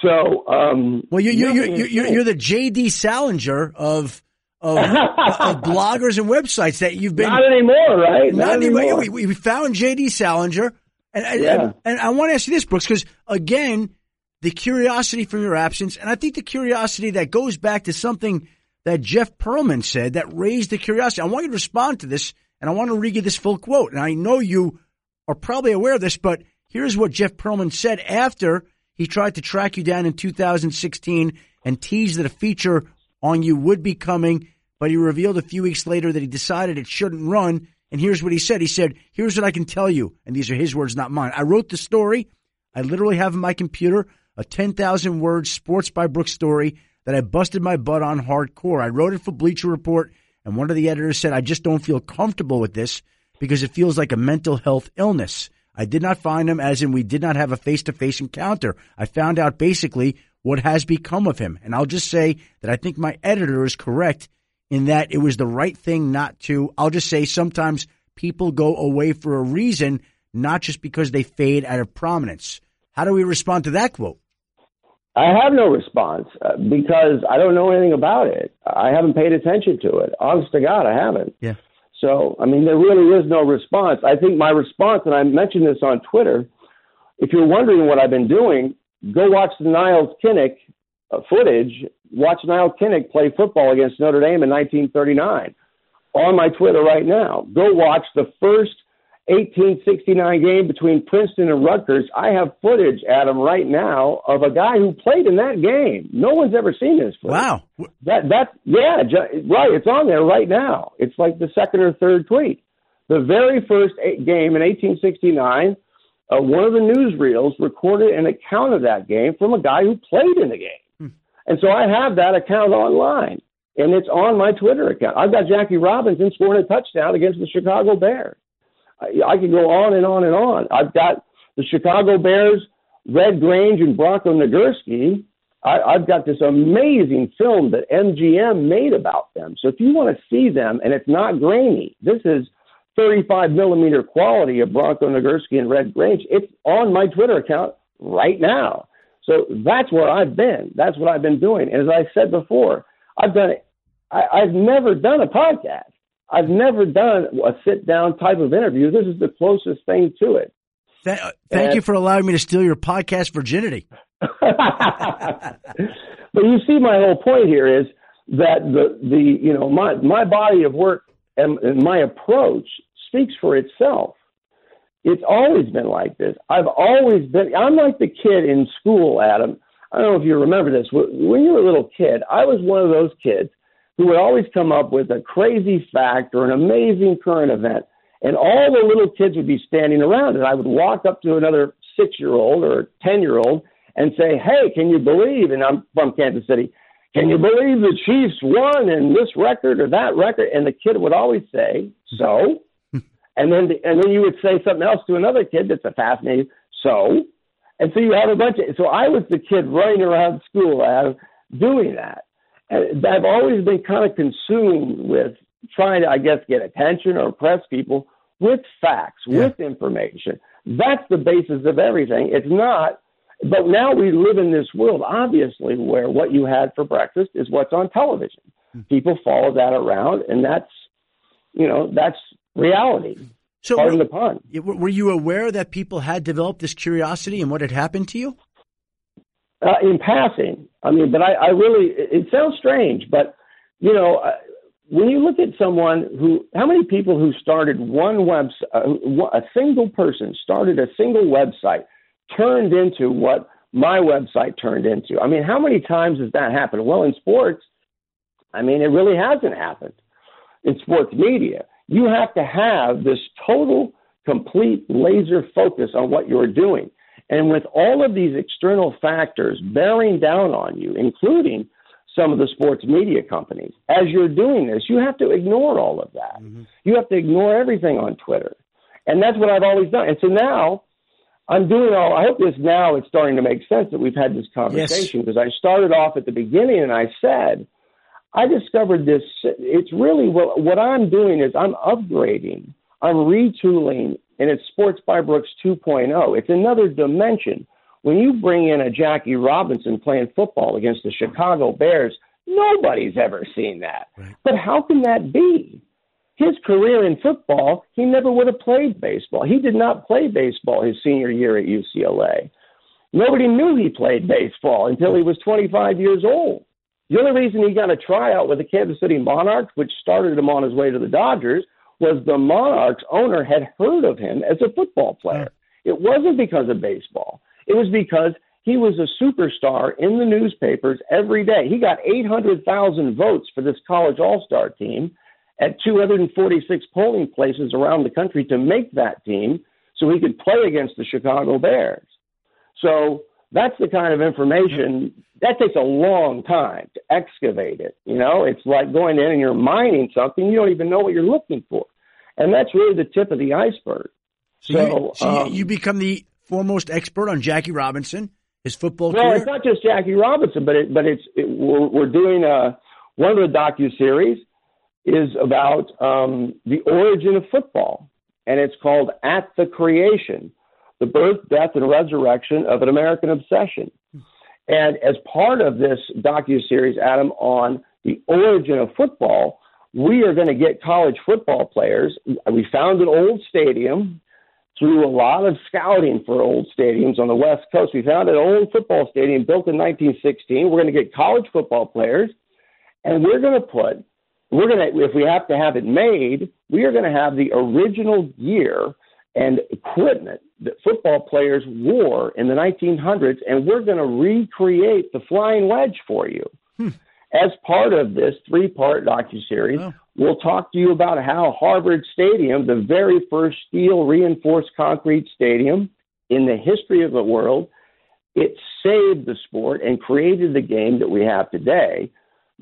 So, um, Well, you you you, you, you you're the J.D. Salinger of of, of bloggers and websites that you've been not anymore, right? Not anymore. anymore. We, we found J.D. Salinger, and and, Yeah. and, and I want to ask you this, Brooks, because again, the curiosity from your absence, and I think the curiosity that goes back to something that Jeff Pearlman said that raised the curiosity. I want you to respond to this, and I want to read you this full quote. And I know you are probably aware of this, but here's what Jeff Pearlman said after he tried to track you down in 2016 and teased that a feature on you would be coming, but he revealed a few weeks later that he decided it shouldn't run. And here's what he said. He said, here's what I can tell you. And these are his words, not mine. I wrote the story. I literally have in my computer a 10,000 word sports by Brooks story that I busted my butt on hardcore. I wrote it for Bleacher Report and one of the editors said, I just don't feel comfortable with this because it feels like a mental health illness. I did not find him as in we did not have a face to face encounter. I found out basically what has become of him. And I'll just say that I think my editor is correct in that it was the right thing not to. I'll just say sometimes people go away for a reason, not just because they fade out of prominence. How do we respond to that quote? I have no response uh, because I don't know anything about it. I haven't paid attention to it. Honest to God, I haven't. Yeah. So, I mean, there really is no response. I think my response, and I mentioned this on Twitter, if you're wondering what I've been doing, go watch the Niles Kinnick uh, footage. Watch Niles Kinnick play football against Notre Dame in 1939 on my Twitter right now. Go watch the first 1869 game between Princeton and Rutgers. I have footage, Adam, right now of a guy who played in that game. No one's ever seen this. Footage. Wow. That that yeah, right. It's on there right now. It's like the second or third tweet. The very first game in 1869, uh, one of the newsreels recorded an account of that game from a guy who played in the game, and so I have that account online, and it's on my Twitter account. I've got Jackie Robinson scoring a touchdown against the Chicago Bears. I, I could go on and on and on. I've got the Chicago Bears, Red Grange, and Bronco Nagurski. I, I've got this amazing film that MGM made about them. So if you want to see them, and it's not grainy, this is 35 millimeter quality of Bronco Nagurski and Red Grange. It's on my Twitter account right now. So that's where I've been. That's what I've been doing. And as I said before, I've done it. I, I've never done a podcast. I've never done a sit down type of interview. This is the closest thing to it. Th- uh, thank Uh, you for allowing me to steal your podcast virginity. but you see, my whole point here is that the the you know my my body of work and, my approach speaks for itself. It's always been like this. I've always been. I'm like the kid in school, Adam. I don't know if you remember this. When you were a little kid, I was one of those kids who would always come up with a crazy fact or an amazing current event, and all the little kids would be standing around, and I would walk up to another six year old or ten year old and say, Hey, can you believe? And I'm from Kansas City. Can you believe the Chiefs won in this record or that record? And the kid would always say, So? and then the, and then you would say something else to another kid that's a fascinating so. And so you have a bunch of so I was the kid running around school Adam, doing that. And I've always been kind of consumed with trying to, I guess, get attention or impress people with facts, with information. That's the basis of everything. It's not but now we live in this world, obviously, where what you had for breakfast is what's on television. People follow that around, and that's, you know, that's reality. So, Pardon were, the pun. were you aware that people had developed this curiosity and what had happened to you? Uh, in passing, I mean, but I, I really, it, it sounds strange, but, you know, uh, when you look at someone who, how many people who started one website, uh, a single person started a single website, turned into what my website turned into. I mean, how many times has that happened? Well, in sports, I mean, it really hasn't happened in sports media. You have to have this total, complete laser focus on what you're doing. And with all of these external factors bearing down on you, including some of the sports media companies, as you're doing this, you have to ignore all of that. Mm-hmm. You have to ignore everything on Twitter. And that's what I've always done. And so now I'm doing all, I hope this now it's starting to make sense that we've had this conversation because yes. I started off at the beginning and I said, I discovered this. It's really what, what I'm doing is I'm upgrading, I'm retooling, and it's Sports by Brooks 2.0. It's another dimension. When you bring in a Jackie Robinson playing football against the Chicago Bears, nobody's ever seen that. Right. But how can that be? His career in football, he never would have played baseball. He did not play baseball his senior year at UCLA. Nobody knew he played baseball until he was 25 years old. The only reason he got a tryout with the Kansas City Monarchs, which started him on his way to the Dodgers, was the Monarchs owner had heard of him as a football player. It wasn't because of baseball. It was because he was a superstar in the newspapers every day. He got 800,000 votes for this college all-star team at 246 polling places around the country to make that team so he could play against the Chicago Bears. So that's the kind of information that takes a long time to excavate it. You know, it's like going in and you're mining something you don't even know what you're looking for, and that's really the tip of the iceberg. So, so, you, so um, you become the foremost expert on Jackie Robinson, his football well, career. it's not just Jackie Robinson, but it, but it's it, we're, we're doing a uh, one of the docu series is about um, the origin of football, and it's called At the Creation the birth, death, and resurrection of an American obsession. And as part of this docu series, Adam, on the origin of football, we are going to get college football players. We found an old stadium through a lot of scouting for old stadiums on the West Coast. We found an old football stadium built in 1916. We're going to get college football players, and we're going to put, we're going to, if we have to have it made, we are going to have the original gear and equipment that football players wore in the 1900s, and we're going to recreate the flying wedge for you. Hmm. As part of this three-part docuseries, oh. we'll talk to you about how Harvard Stadium, the very first steel reinforced concrete stadium in the history of the world, it saved the sport and created the game that we have today.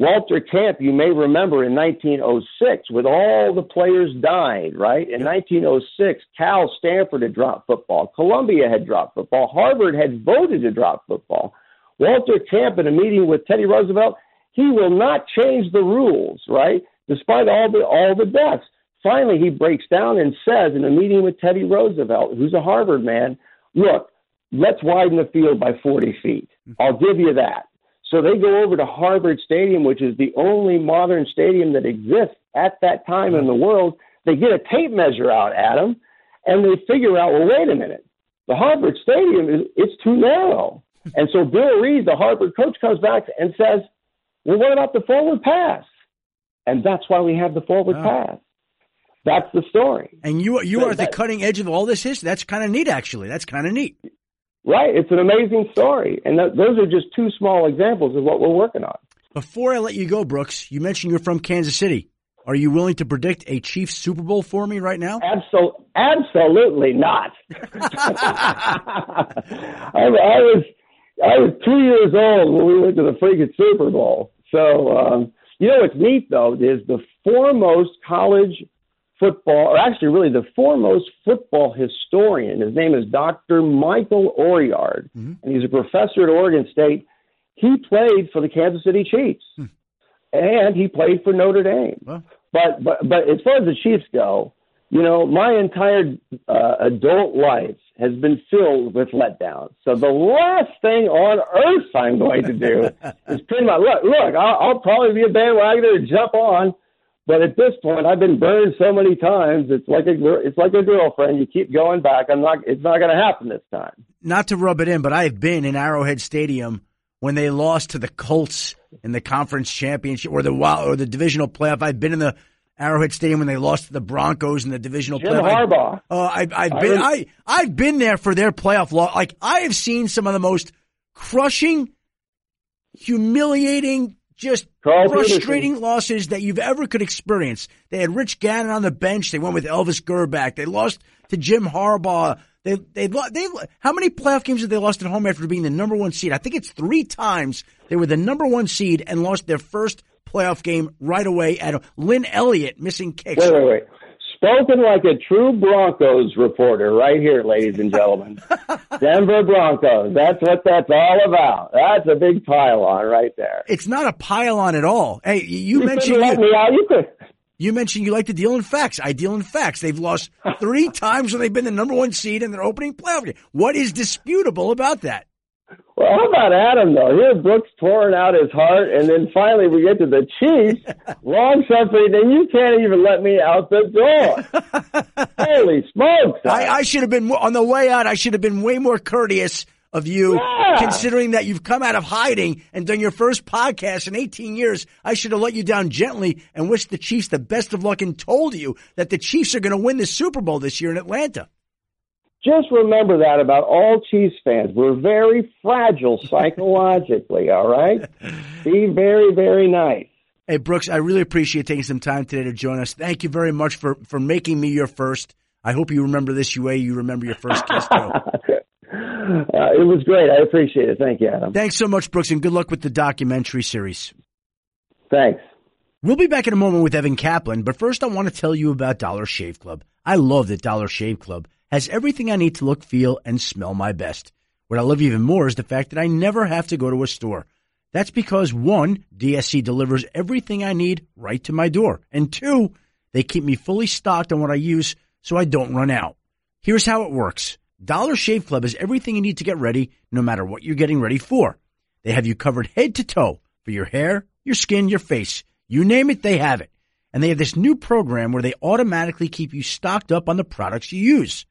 Walter Camp, you may remember in 1906, with all the players dying, right? In 1906, Cal Stanford had dropped football. Columbia had dropped football. Harvard had voted to drop football. Walter Camp, in a meeting with Teddy Roosevelt, he will not change the rules, right? Despite all the all the deaths. Finally, he breaks down and says in a meeting with Teddy Roosevelt, who's a Harvard man, look, let's widen the field by 40 feet. Mm-hmm. I'll give you that. So they go over to Harvard Stadium, which is the only modern stadium that exists at that time in the world. They get a tape measure out, Adam, and they figure out, well, wait a minute, the Harvard Stadium is it's too narrow. And so Bill Reid, the Harvard coach, comes back and says, well, what about the forward pass? And that's why we have the forward pass. That's the story. And you you are at the cutting edge of all this history. That's kind of neat, actually. That's kind of neat. Right. It's an amazing story. And th- those are just two small examples of what we're working on. Before I let you go, Brooks, you mentioned you're from Kansas City. Are you willing to predict a Chiefs Super Bowl for me right now? Absol- absolutely not. I, I, was I was two years old when we went to the freaking Super Bowl. So um, you know what's neat though is the foremost college football, or actually, really the foremost football historian. His name is Dr. Michael Oriard, mm-hmm. and he's a professor at Oregon State. He played for the Kansas City Chiefs, hmm. and he played for Notre Dame. Well. But but but as far as the Chiefs go, you know, my entire uh, adult life has been filled with letdowns. So the last thing on earth I'm going to do is pin my look. Look, I'll, I'll probably be a bandwagoner to jump on but at this point, I've been burned so many times. It's like a it's like a girlfriend. You keep going back. I'm not. It's not going to happen this time. Not to rub it in, but I've been in Arrowhead Stadium when they lost to the Colts in the conference championship or the or the divisional playoff. I've been in the Arrowhead Stadium when they lost to the Broncos in the divisional Jim playoff. Harbaugh. Oh, uh, I've, I've been I I've been there for their playoff loss. Like I have seen some of the most crushing, humiliating, just Carl frustrating Peterson. losses that you've ever could experience. They had Rich Gannon on the bench. They went with Elvis Grbac. They lost to Jim Harbaugh. They they they how many playoff games have they lost at home after being the number one seed? I think it's three times they were the number one seed and lost their first playoff game right away at Lin Elliott missing kicks. Wait, wait, wait. Spoken like a true Broncos reporter right here, ladies and gentlemen. Denver Broncos. That's what that's all about. That's a big pylon right there. It's not a pylon at all. Hey, you, You mentioned you, me out. You could. you mentioned you like to deal in facts. I deal in facts. They've lost three times when they've been the number one seed in their opening playoff game. What is disputable about that? Well, how about Adam though? Here, Brooks pouring out his heart, and then finally we get to the Chiefs. Long suffering, and you can't even let me out the door. Holy smokes! I, I should have been on the way out. I should have been way more courteous of you, Yeah. considering that you've come out of hiding and done your first podcast in 18 years. I should have let you down gently and wished the Chiefs the best of luck and told you that the Chiefs are going to win the Super Bowl this year in Atlanta. Just remember that about all Chiefs fans. We're very fragile psychologically. all right, be very, very nice. Hey Brooks, I really appreciate taking some time today to join us. Thank you very much for for making me your first. I hope you remember this way you remember your first guest. Uh, it was great. I appreciate it. Thank you, Adam. Thanks so much, Brooks, and good luck with the documentary series. Thanks. We'll be back in a moment with Evan Kaplan, but first I want to tell you about Dollar Shave Club. I love that Dollar Shave Club has everything I need to look, feel, and smell my best. What I love even more is the fact that I never have to go to a store. That's because one, DSC delivers everything I need right to my door, and two, they keep me fully stocked on what I use so I don't run out. Here's how it works. Dollar Shave Club has everything you need to get ready no matter what you're getting ready for. They have you covered head to toe for your hair, your skin, your face. You name it, they have it. And they have this new program where they automatically keep you stocked up on the products you use.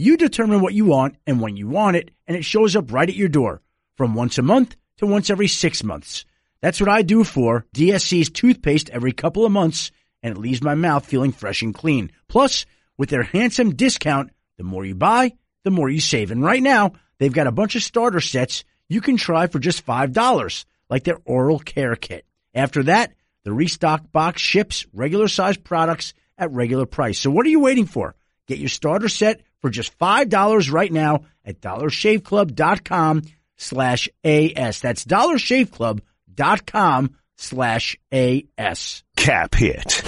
You determine what you want and when you want it, and it shows up right at your door from once a month to once every six months. That's what I do for DSC's toothpaste every couple of months, and it leaves my mouth feeling fresh and clean. Plus, with their handsome discount, the more you buy, the more you save. And right now, they've got a bunch of starter sets you can try for just $5, like their oral care kit. After that, the restock box ships regular sized products at regular price. So what are you waiting for? Get your starter set for just $5 right now at dollarshaveclub.com slash AS. That's dollarshaveclub.com slash AS. Cap hit.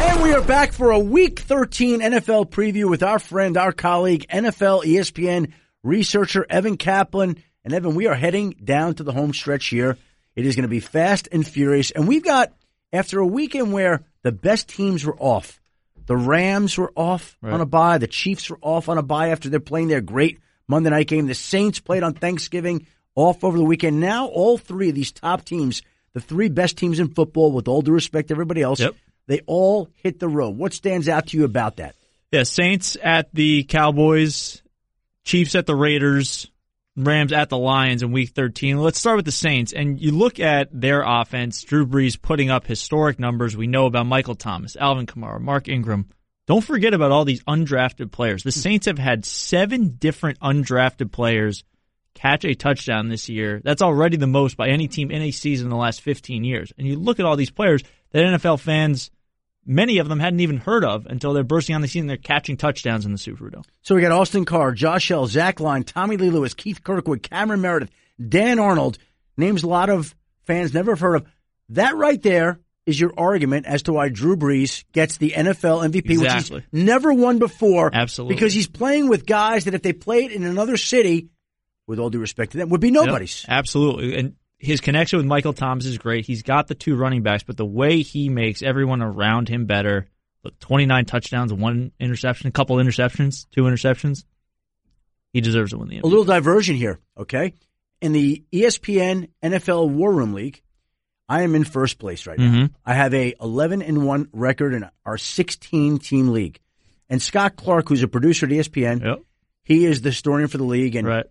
And we are back for a week 13 NFL preview with our friend, our colleague, NFL ESPN researcher Evan Kaplan. And Evan, we are heading down to the home stretch here. It is going to be fast and furious. And we've got, after a weekend where the best teams were off, the Rams were off on a bye, the Chiefs were off on a bye after they're playing their great Monday night game, the Saints played on Thanksgiving, off over the weekend. Now, all three of these top teams, the three best teams in football, with all due respect to everybody else, Yep. they all hit the road. What stands out to you about that? Yeah, Saints at the Cowboys, Chiefs at the Raiders, Rams at the Lions in week 13. Let's start with the Saints. And you look at their offense, Drew Brees putting up historic numbers. We know about Michael Thomas, Alvin Kamara, Mark Ingram. Don't forget about all these undrafted players. The Saints have had seven different undrafted players catch a touchdown this year. That's already the most by any team in a season in the last 15 years. And you look at all these players that NFL fans, many of them hadn't even heard of until they're bursting on the scene and they're catching touchdowns in the Superdome. So we got Austin Carr, Josh Hill, Zach Line, Tommy Lee Lewis, Keith Kirkwood, Cameron Meredith, Dan Arnold. Names a lot of fans never have heard of. That right there is your argument as to why Drew Brees gets the NFL MVP, Exactly. which he's never won before. Absolutely. Because he's playing with guys that if they played in another city, with all due respect to them, would be nobody's. Yep, absolutely. And his connection with Michael Thomas is great. He's got the two running backs, but the way he makes everyone around him better. Look, 29 touchdowns, one interception, a couple interceptions, two interceptions. He deserves to win the A little diversion here, okay? In the ESPN NFL War Room League, I am in first place right now. Mhm. I have a 11 and 1 record in our 16 team league. And Scott Clark, who's a producer at ESPN, Yep. he is the historian for the league. And Right.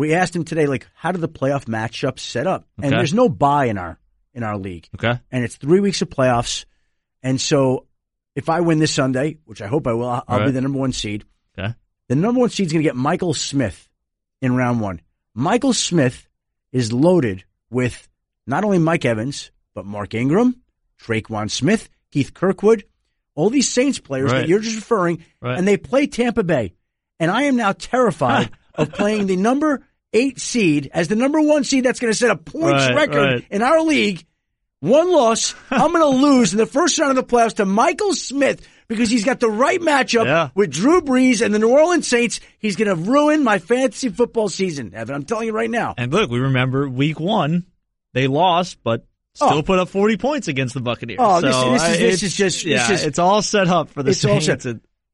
We asked him today, like, how do the playoff matchups set up? And Okay. there's no bye in our in our league. Okay. And it's three weeks of playoffs. And so if I win this Sunday, which I hope I will, I'll, I'll be the number one seed. Okay. The number one seed is going to get Michael Smith in round one. Michael Smith is loaded with not only Mike Evans, but Mark Ingram, Tre'Quan Smith, Keith Kirkwood, all these Saints players that you're just referring, Right. and they play Tampa Bay. and I am now terrified of playing the number eight seed as the number one seed that's going to set a points Right, record right. in our league. One loss, I'm going to lose in the first round of the playoffs to Michael Smith because he's got the right matchup Yeah. with Drew Brees and the New Orleans Saints. He's going to ruin my fantasy football season, Evan. I'm telling you right now. And look, we remember week one, they lost, but still Oh. put up 40 points against the Buccaneers. Oh, this- So, this is- uh, this it's- is just- this yeah, it's all set up for the It's all Saints.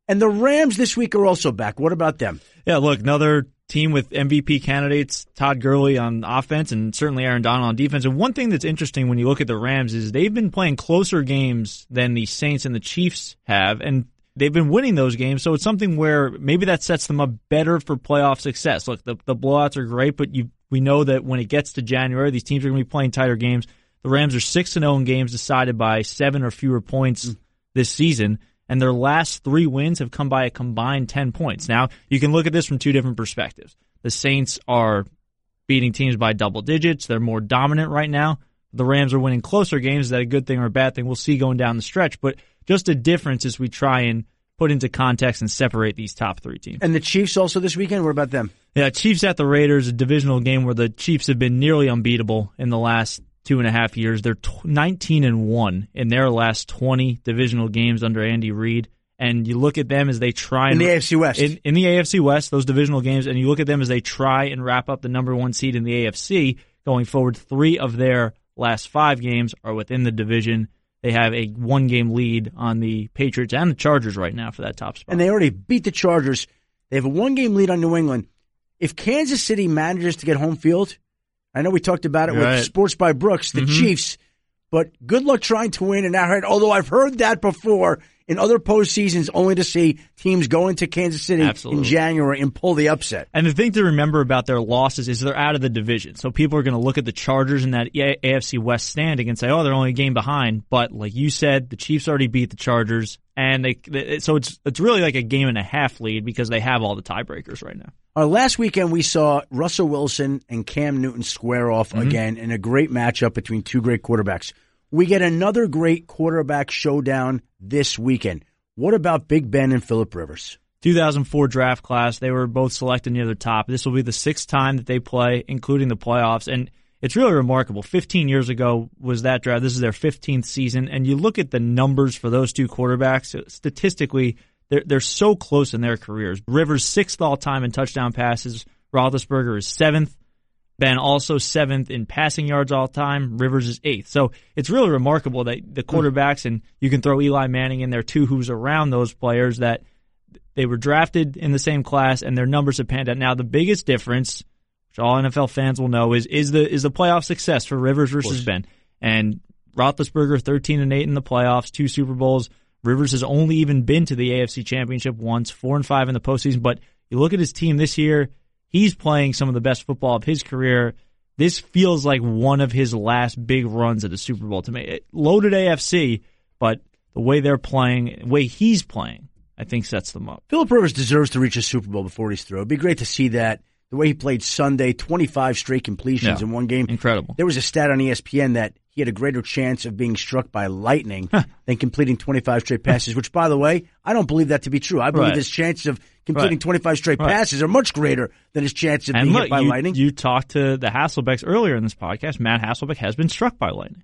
And the Rams this week are also back. What about them? Yeah, look, another team with MVP candidates, Todd Gurley on offense and certainly Aaron Donald on defense. And one thing that's interesting when you look at the Rams is they've been playing closer games than the Saints and the Chiefs have, and they've been winning those games. So it's something where maybe that sets them up better for playoff success. Look, the, the blowouts are great, but you we know that when it gets to January, these teams are going to be playing tighter games. The Rams are six and zero in games decided by seven or fewer points mm. this season, and their last three wins have come by a combined 10 points. Now, you can look at this from two different perspectives. The Saints are beating teams by double digits. They're more dominant right now. The Rams are winning closer games. Is that a good thing or a bad thing? We'll see going down the stretch, but just a difference as we try and put into context and separate these top three teams. And the Chiefs also this weekend. What about them? Yeah, Chiefs at the Raiders, a divisional game where the Chiefs have been nearly unbeatable in the last two and a half years. They're tw 19 and one in their last 20 divisional games under Andy Reid. And you look at them as they try In the AFC West. in, in the AFC West, those divisional games, and you look at them as they try and wrap up the number one seed in the AFC going forward. Three of their last five games are within the division. They have a one game lead on the Patriots and the Chargers right now for that top spot. and they already beat the Chargers. They have a one game lead on New England. If Kansas City manages to get home field, I know we talked about it with Right. Sports by Brooks, the mm-hmm. Chiefs, but good luck trying to win in that heard. Although I've heard that before in other postseasons, only to see teams go into Kansas City Absolutely. in January and pull the upset. And the thing to remember about their losses is they're out of the division. So people are going to look at the Chargers in that AFC West standing and say, "Oh, they're only a game behind." But like you said, the Chiefs already beat the Chargers, and they, they so it's it's really like a game and a half lead because they have all the tiebreakers right now. Uh, last weekend, we saw Russell Wilson and Cam Newton square off again in a great matchup between two great quarterbacks. We get another great quarterback showdown this weekend. What about Big Ben and Philip Rivers? 2004 draft class. They were both selected near the top. This will be the sixth time that they play, including the playoffs. And it's really remarkable. 15 years ago was that draft. This is their 15th season. And you look at the numbers for those two quarterbacks, statistically, they're, they're so close in their careers. Rivers sixth all time in touchdown passes. Roethlisberger is seventh. Ben also seventh in passing yards all time. Rivers is eighth. So it's really remarkable that the hmm. quarterbacks, and you can throw Eli Manning in there too, who's around those players that they were drafted in the same class and their numbers have panned out. Now the biggest difference, which all NFL fans will know, is is the is the playoff success for Rivers versus Ben. And Roethlisberger, thirteen and eight in the playoffs, two Super Bowls. Rivers has only even been to the AFC Championship once, four and five in the postseason. But you look at his team this year; he's playing some of the best football of his career. This feels like one of his last big runs at the Super Bowl to me. It- loaded AFC, but the way they're playing, the way he's playing, I think sets them up. Philip Rivers deserves to reach a Super Bowl before he's through. It'd be great to see that. The way he played Sunday, 25 straight completions Yeah. in one game. Incredible. There was a stat on ESPN that he had a greater chance of being struck by lightning than completing 25 straight passes, which, by the way, I don't believe that to be true. I believe Right. his chances of completing Right. 25 straight Right. passes are much greater than his chance of And being look, hit by you, lightning. you talked to the Hasselbecks earlier in this podcast. Matt Hasselbeck has been struck by lightning.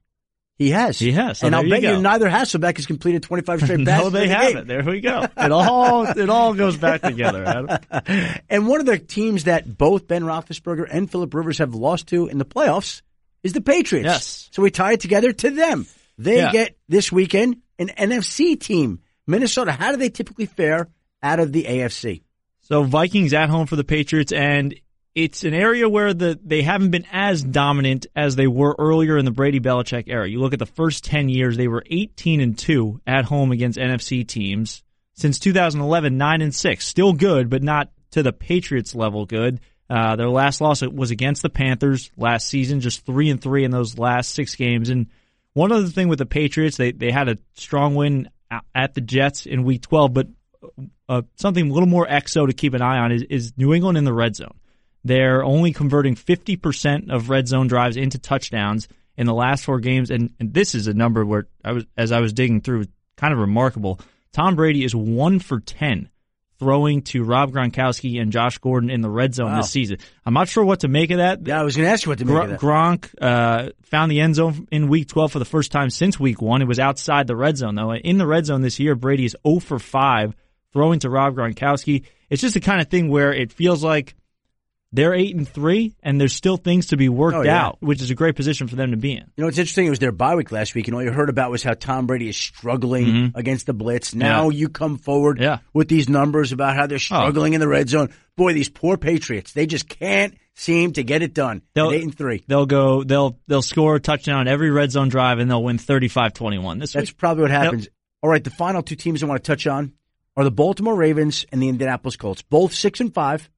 he has. He has. So and I'll you bet you neither Hasselbeck has completed 25 straight passes. no, they haven't. There we go. It all it all goes back together. Adam. And one of the teams that both Ben Roethlisberger and Philip Rivers have lost to in the playoffs is the Patriots. Yes. So we tie it together to them. They Yeah. get this weekend an NFC team. Minnesota. How do they typically fare out of the AFC? So Vikings at home for the Patriots, and it's an area where the they haven't been as dominant as they were earlier in the Brady Belichick era. You look at the first ten years; they were eighteen and two at home against NFC teams. Since 2011, nine and six, still good, but not to the Patriots level good. Uh, their last loss was against the Panthers last season, just three and three in those last six games. And one other thing with the Patriots, they they had a strong win at the Jets in Week 12, but uh, something a little more exo to keep an eye on is, is New England in the red zone. They're only converting 50% of red zone drives into touchdowns in the last four games. And, and this is a number where I was, as I was digging through, kind of remarkable. Tom Brady is one for 10 throwing to Rob Gronkowski and Josh Gordon in the red zone Wow. this season. I'm not sure what to make of that. Yeah, I was going to ask you what to make Gr- of that. Gronk uh, found the end zone in Week 12 for the first time since Week One. It was outside the red zone though. In the red zone this year, Brady is 0 for 5 throwing to Rob Gronkowski. It's just the kind of thing where it feels like they're eight and three, and there's still things to be worked Oh, yeah. out, which is a great position for them to be in. You know, it's interesting. It was their bye week last week, and all you heard about was how Tom Brady is struggling against the blitz. Now you come forward Mm-hmm. Yeah. Oh. with these numbers about how they're struggling in the red zone. Boy, these poor Patriots, they just can't seem to get it done. They'll- At eight and three. They'll go, they'll they'll score a touchdown on every red zone drive, and they'll win 35-21 this That's week. probably what happens. All right, the final two teams I want to touch on are the Baltimore Ravens and the Indianapolis Colts. Both six and five,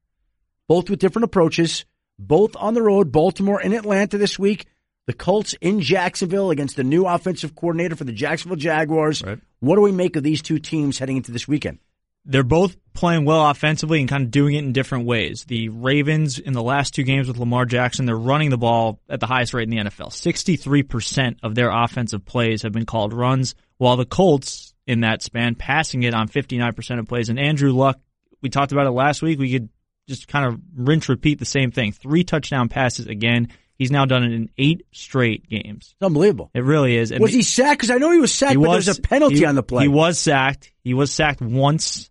both with different approaches, both on the road. Baltimore in Atlanta this week. The Colts in Jacksonville against the new offensive coordinator for the Jacksonville Jaguars. Right. What do we make of these two teams heading into this weekend? they're both playing well offensively and kind of doing it in different ways. The Ravens in the last two games with Lamar Jackson, they're running the ball at the highest rate in the NFL. 63% of their offensive plays have been called runs, while the Colts in that span passing it on 59% of plays. And Andrew Luck, we talked about it last week. We could just kind of rinse repeat the same thing. Three touchdown passes again. He's now done it in eight straight games. It's unbelievable. It really is. And Was he sacked? Because I know he was sacked, he but was there was a penalty he- on the play. He was sacked. He was sacked once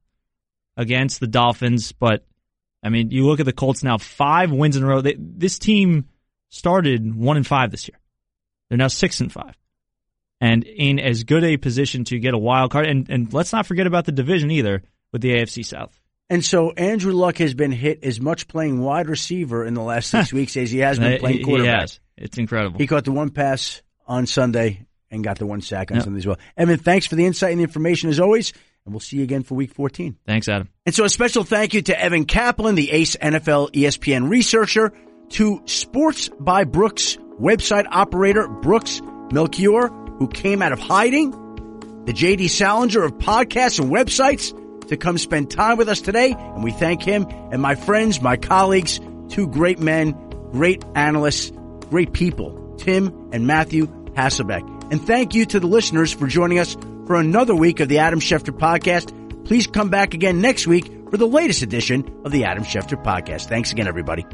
against the Dolphins, but I mean, you look at the Colts now, five wins in a row. They, this team started one and five this year. They're now six and five, and in as good a position to get a wild card. And and let's not forget about the division either with the AFC South. And so Andrew Luck has been hit as much playing wide receiver in the last six weeks as he has been playing he, he quarterback. has. It's incredible. He caught the one pass on Sunday and got the one sack on Yep. Sunday as well. Evan, thanks for the insight and the information as always, and we'll see you again for week 14. Thanks, Adam. And so a special thank you to Evan Kaplan, the Ace NFL ESPN researcher, to Sports by Brooks website operator Brooks Melchior, who came out of hiding, the JD Salinger of podcasts and websites to come spend time with us today. And we thank him and my friends, my colleagues, two great men, great analysts, great people, Tim and Matthew Hasselbeck. And thank you to the listeners for joining us for another week of the Adam Schefter podcast. Please come back again next week for the latest edition of the Adam Schefter podcast. Thanks again, everybody.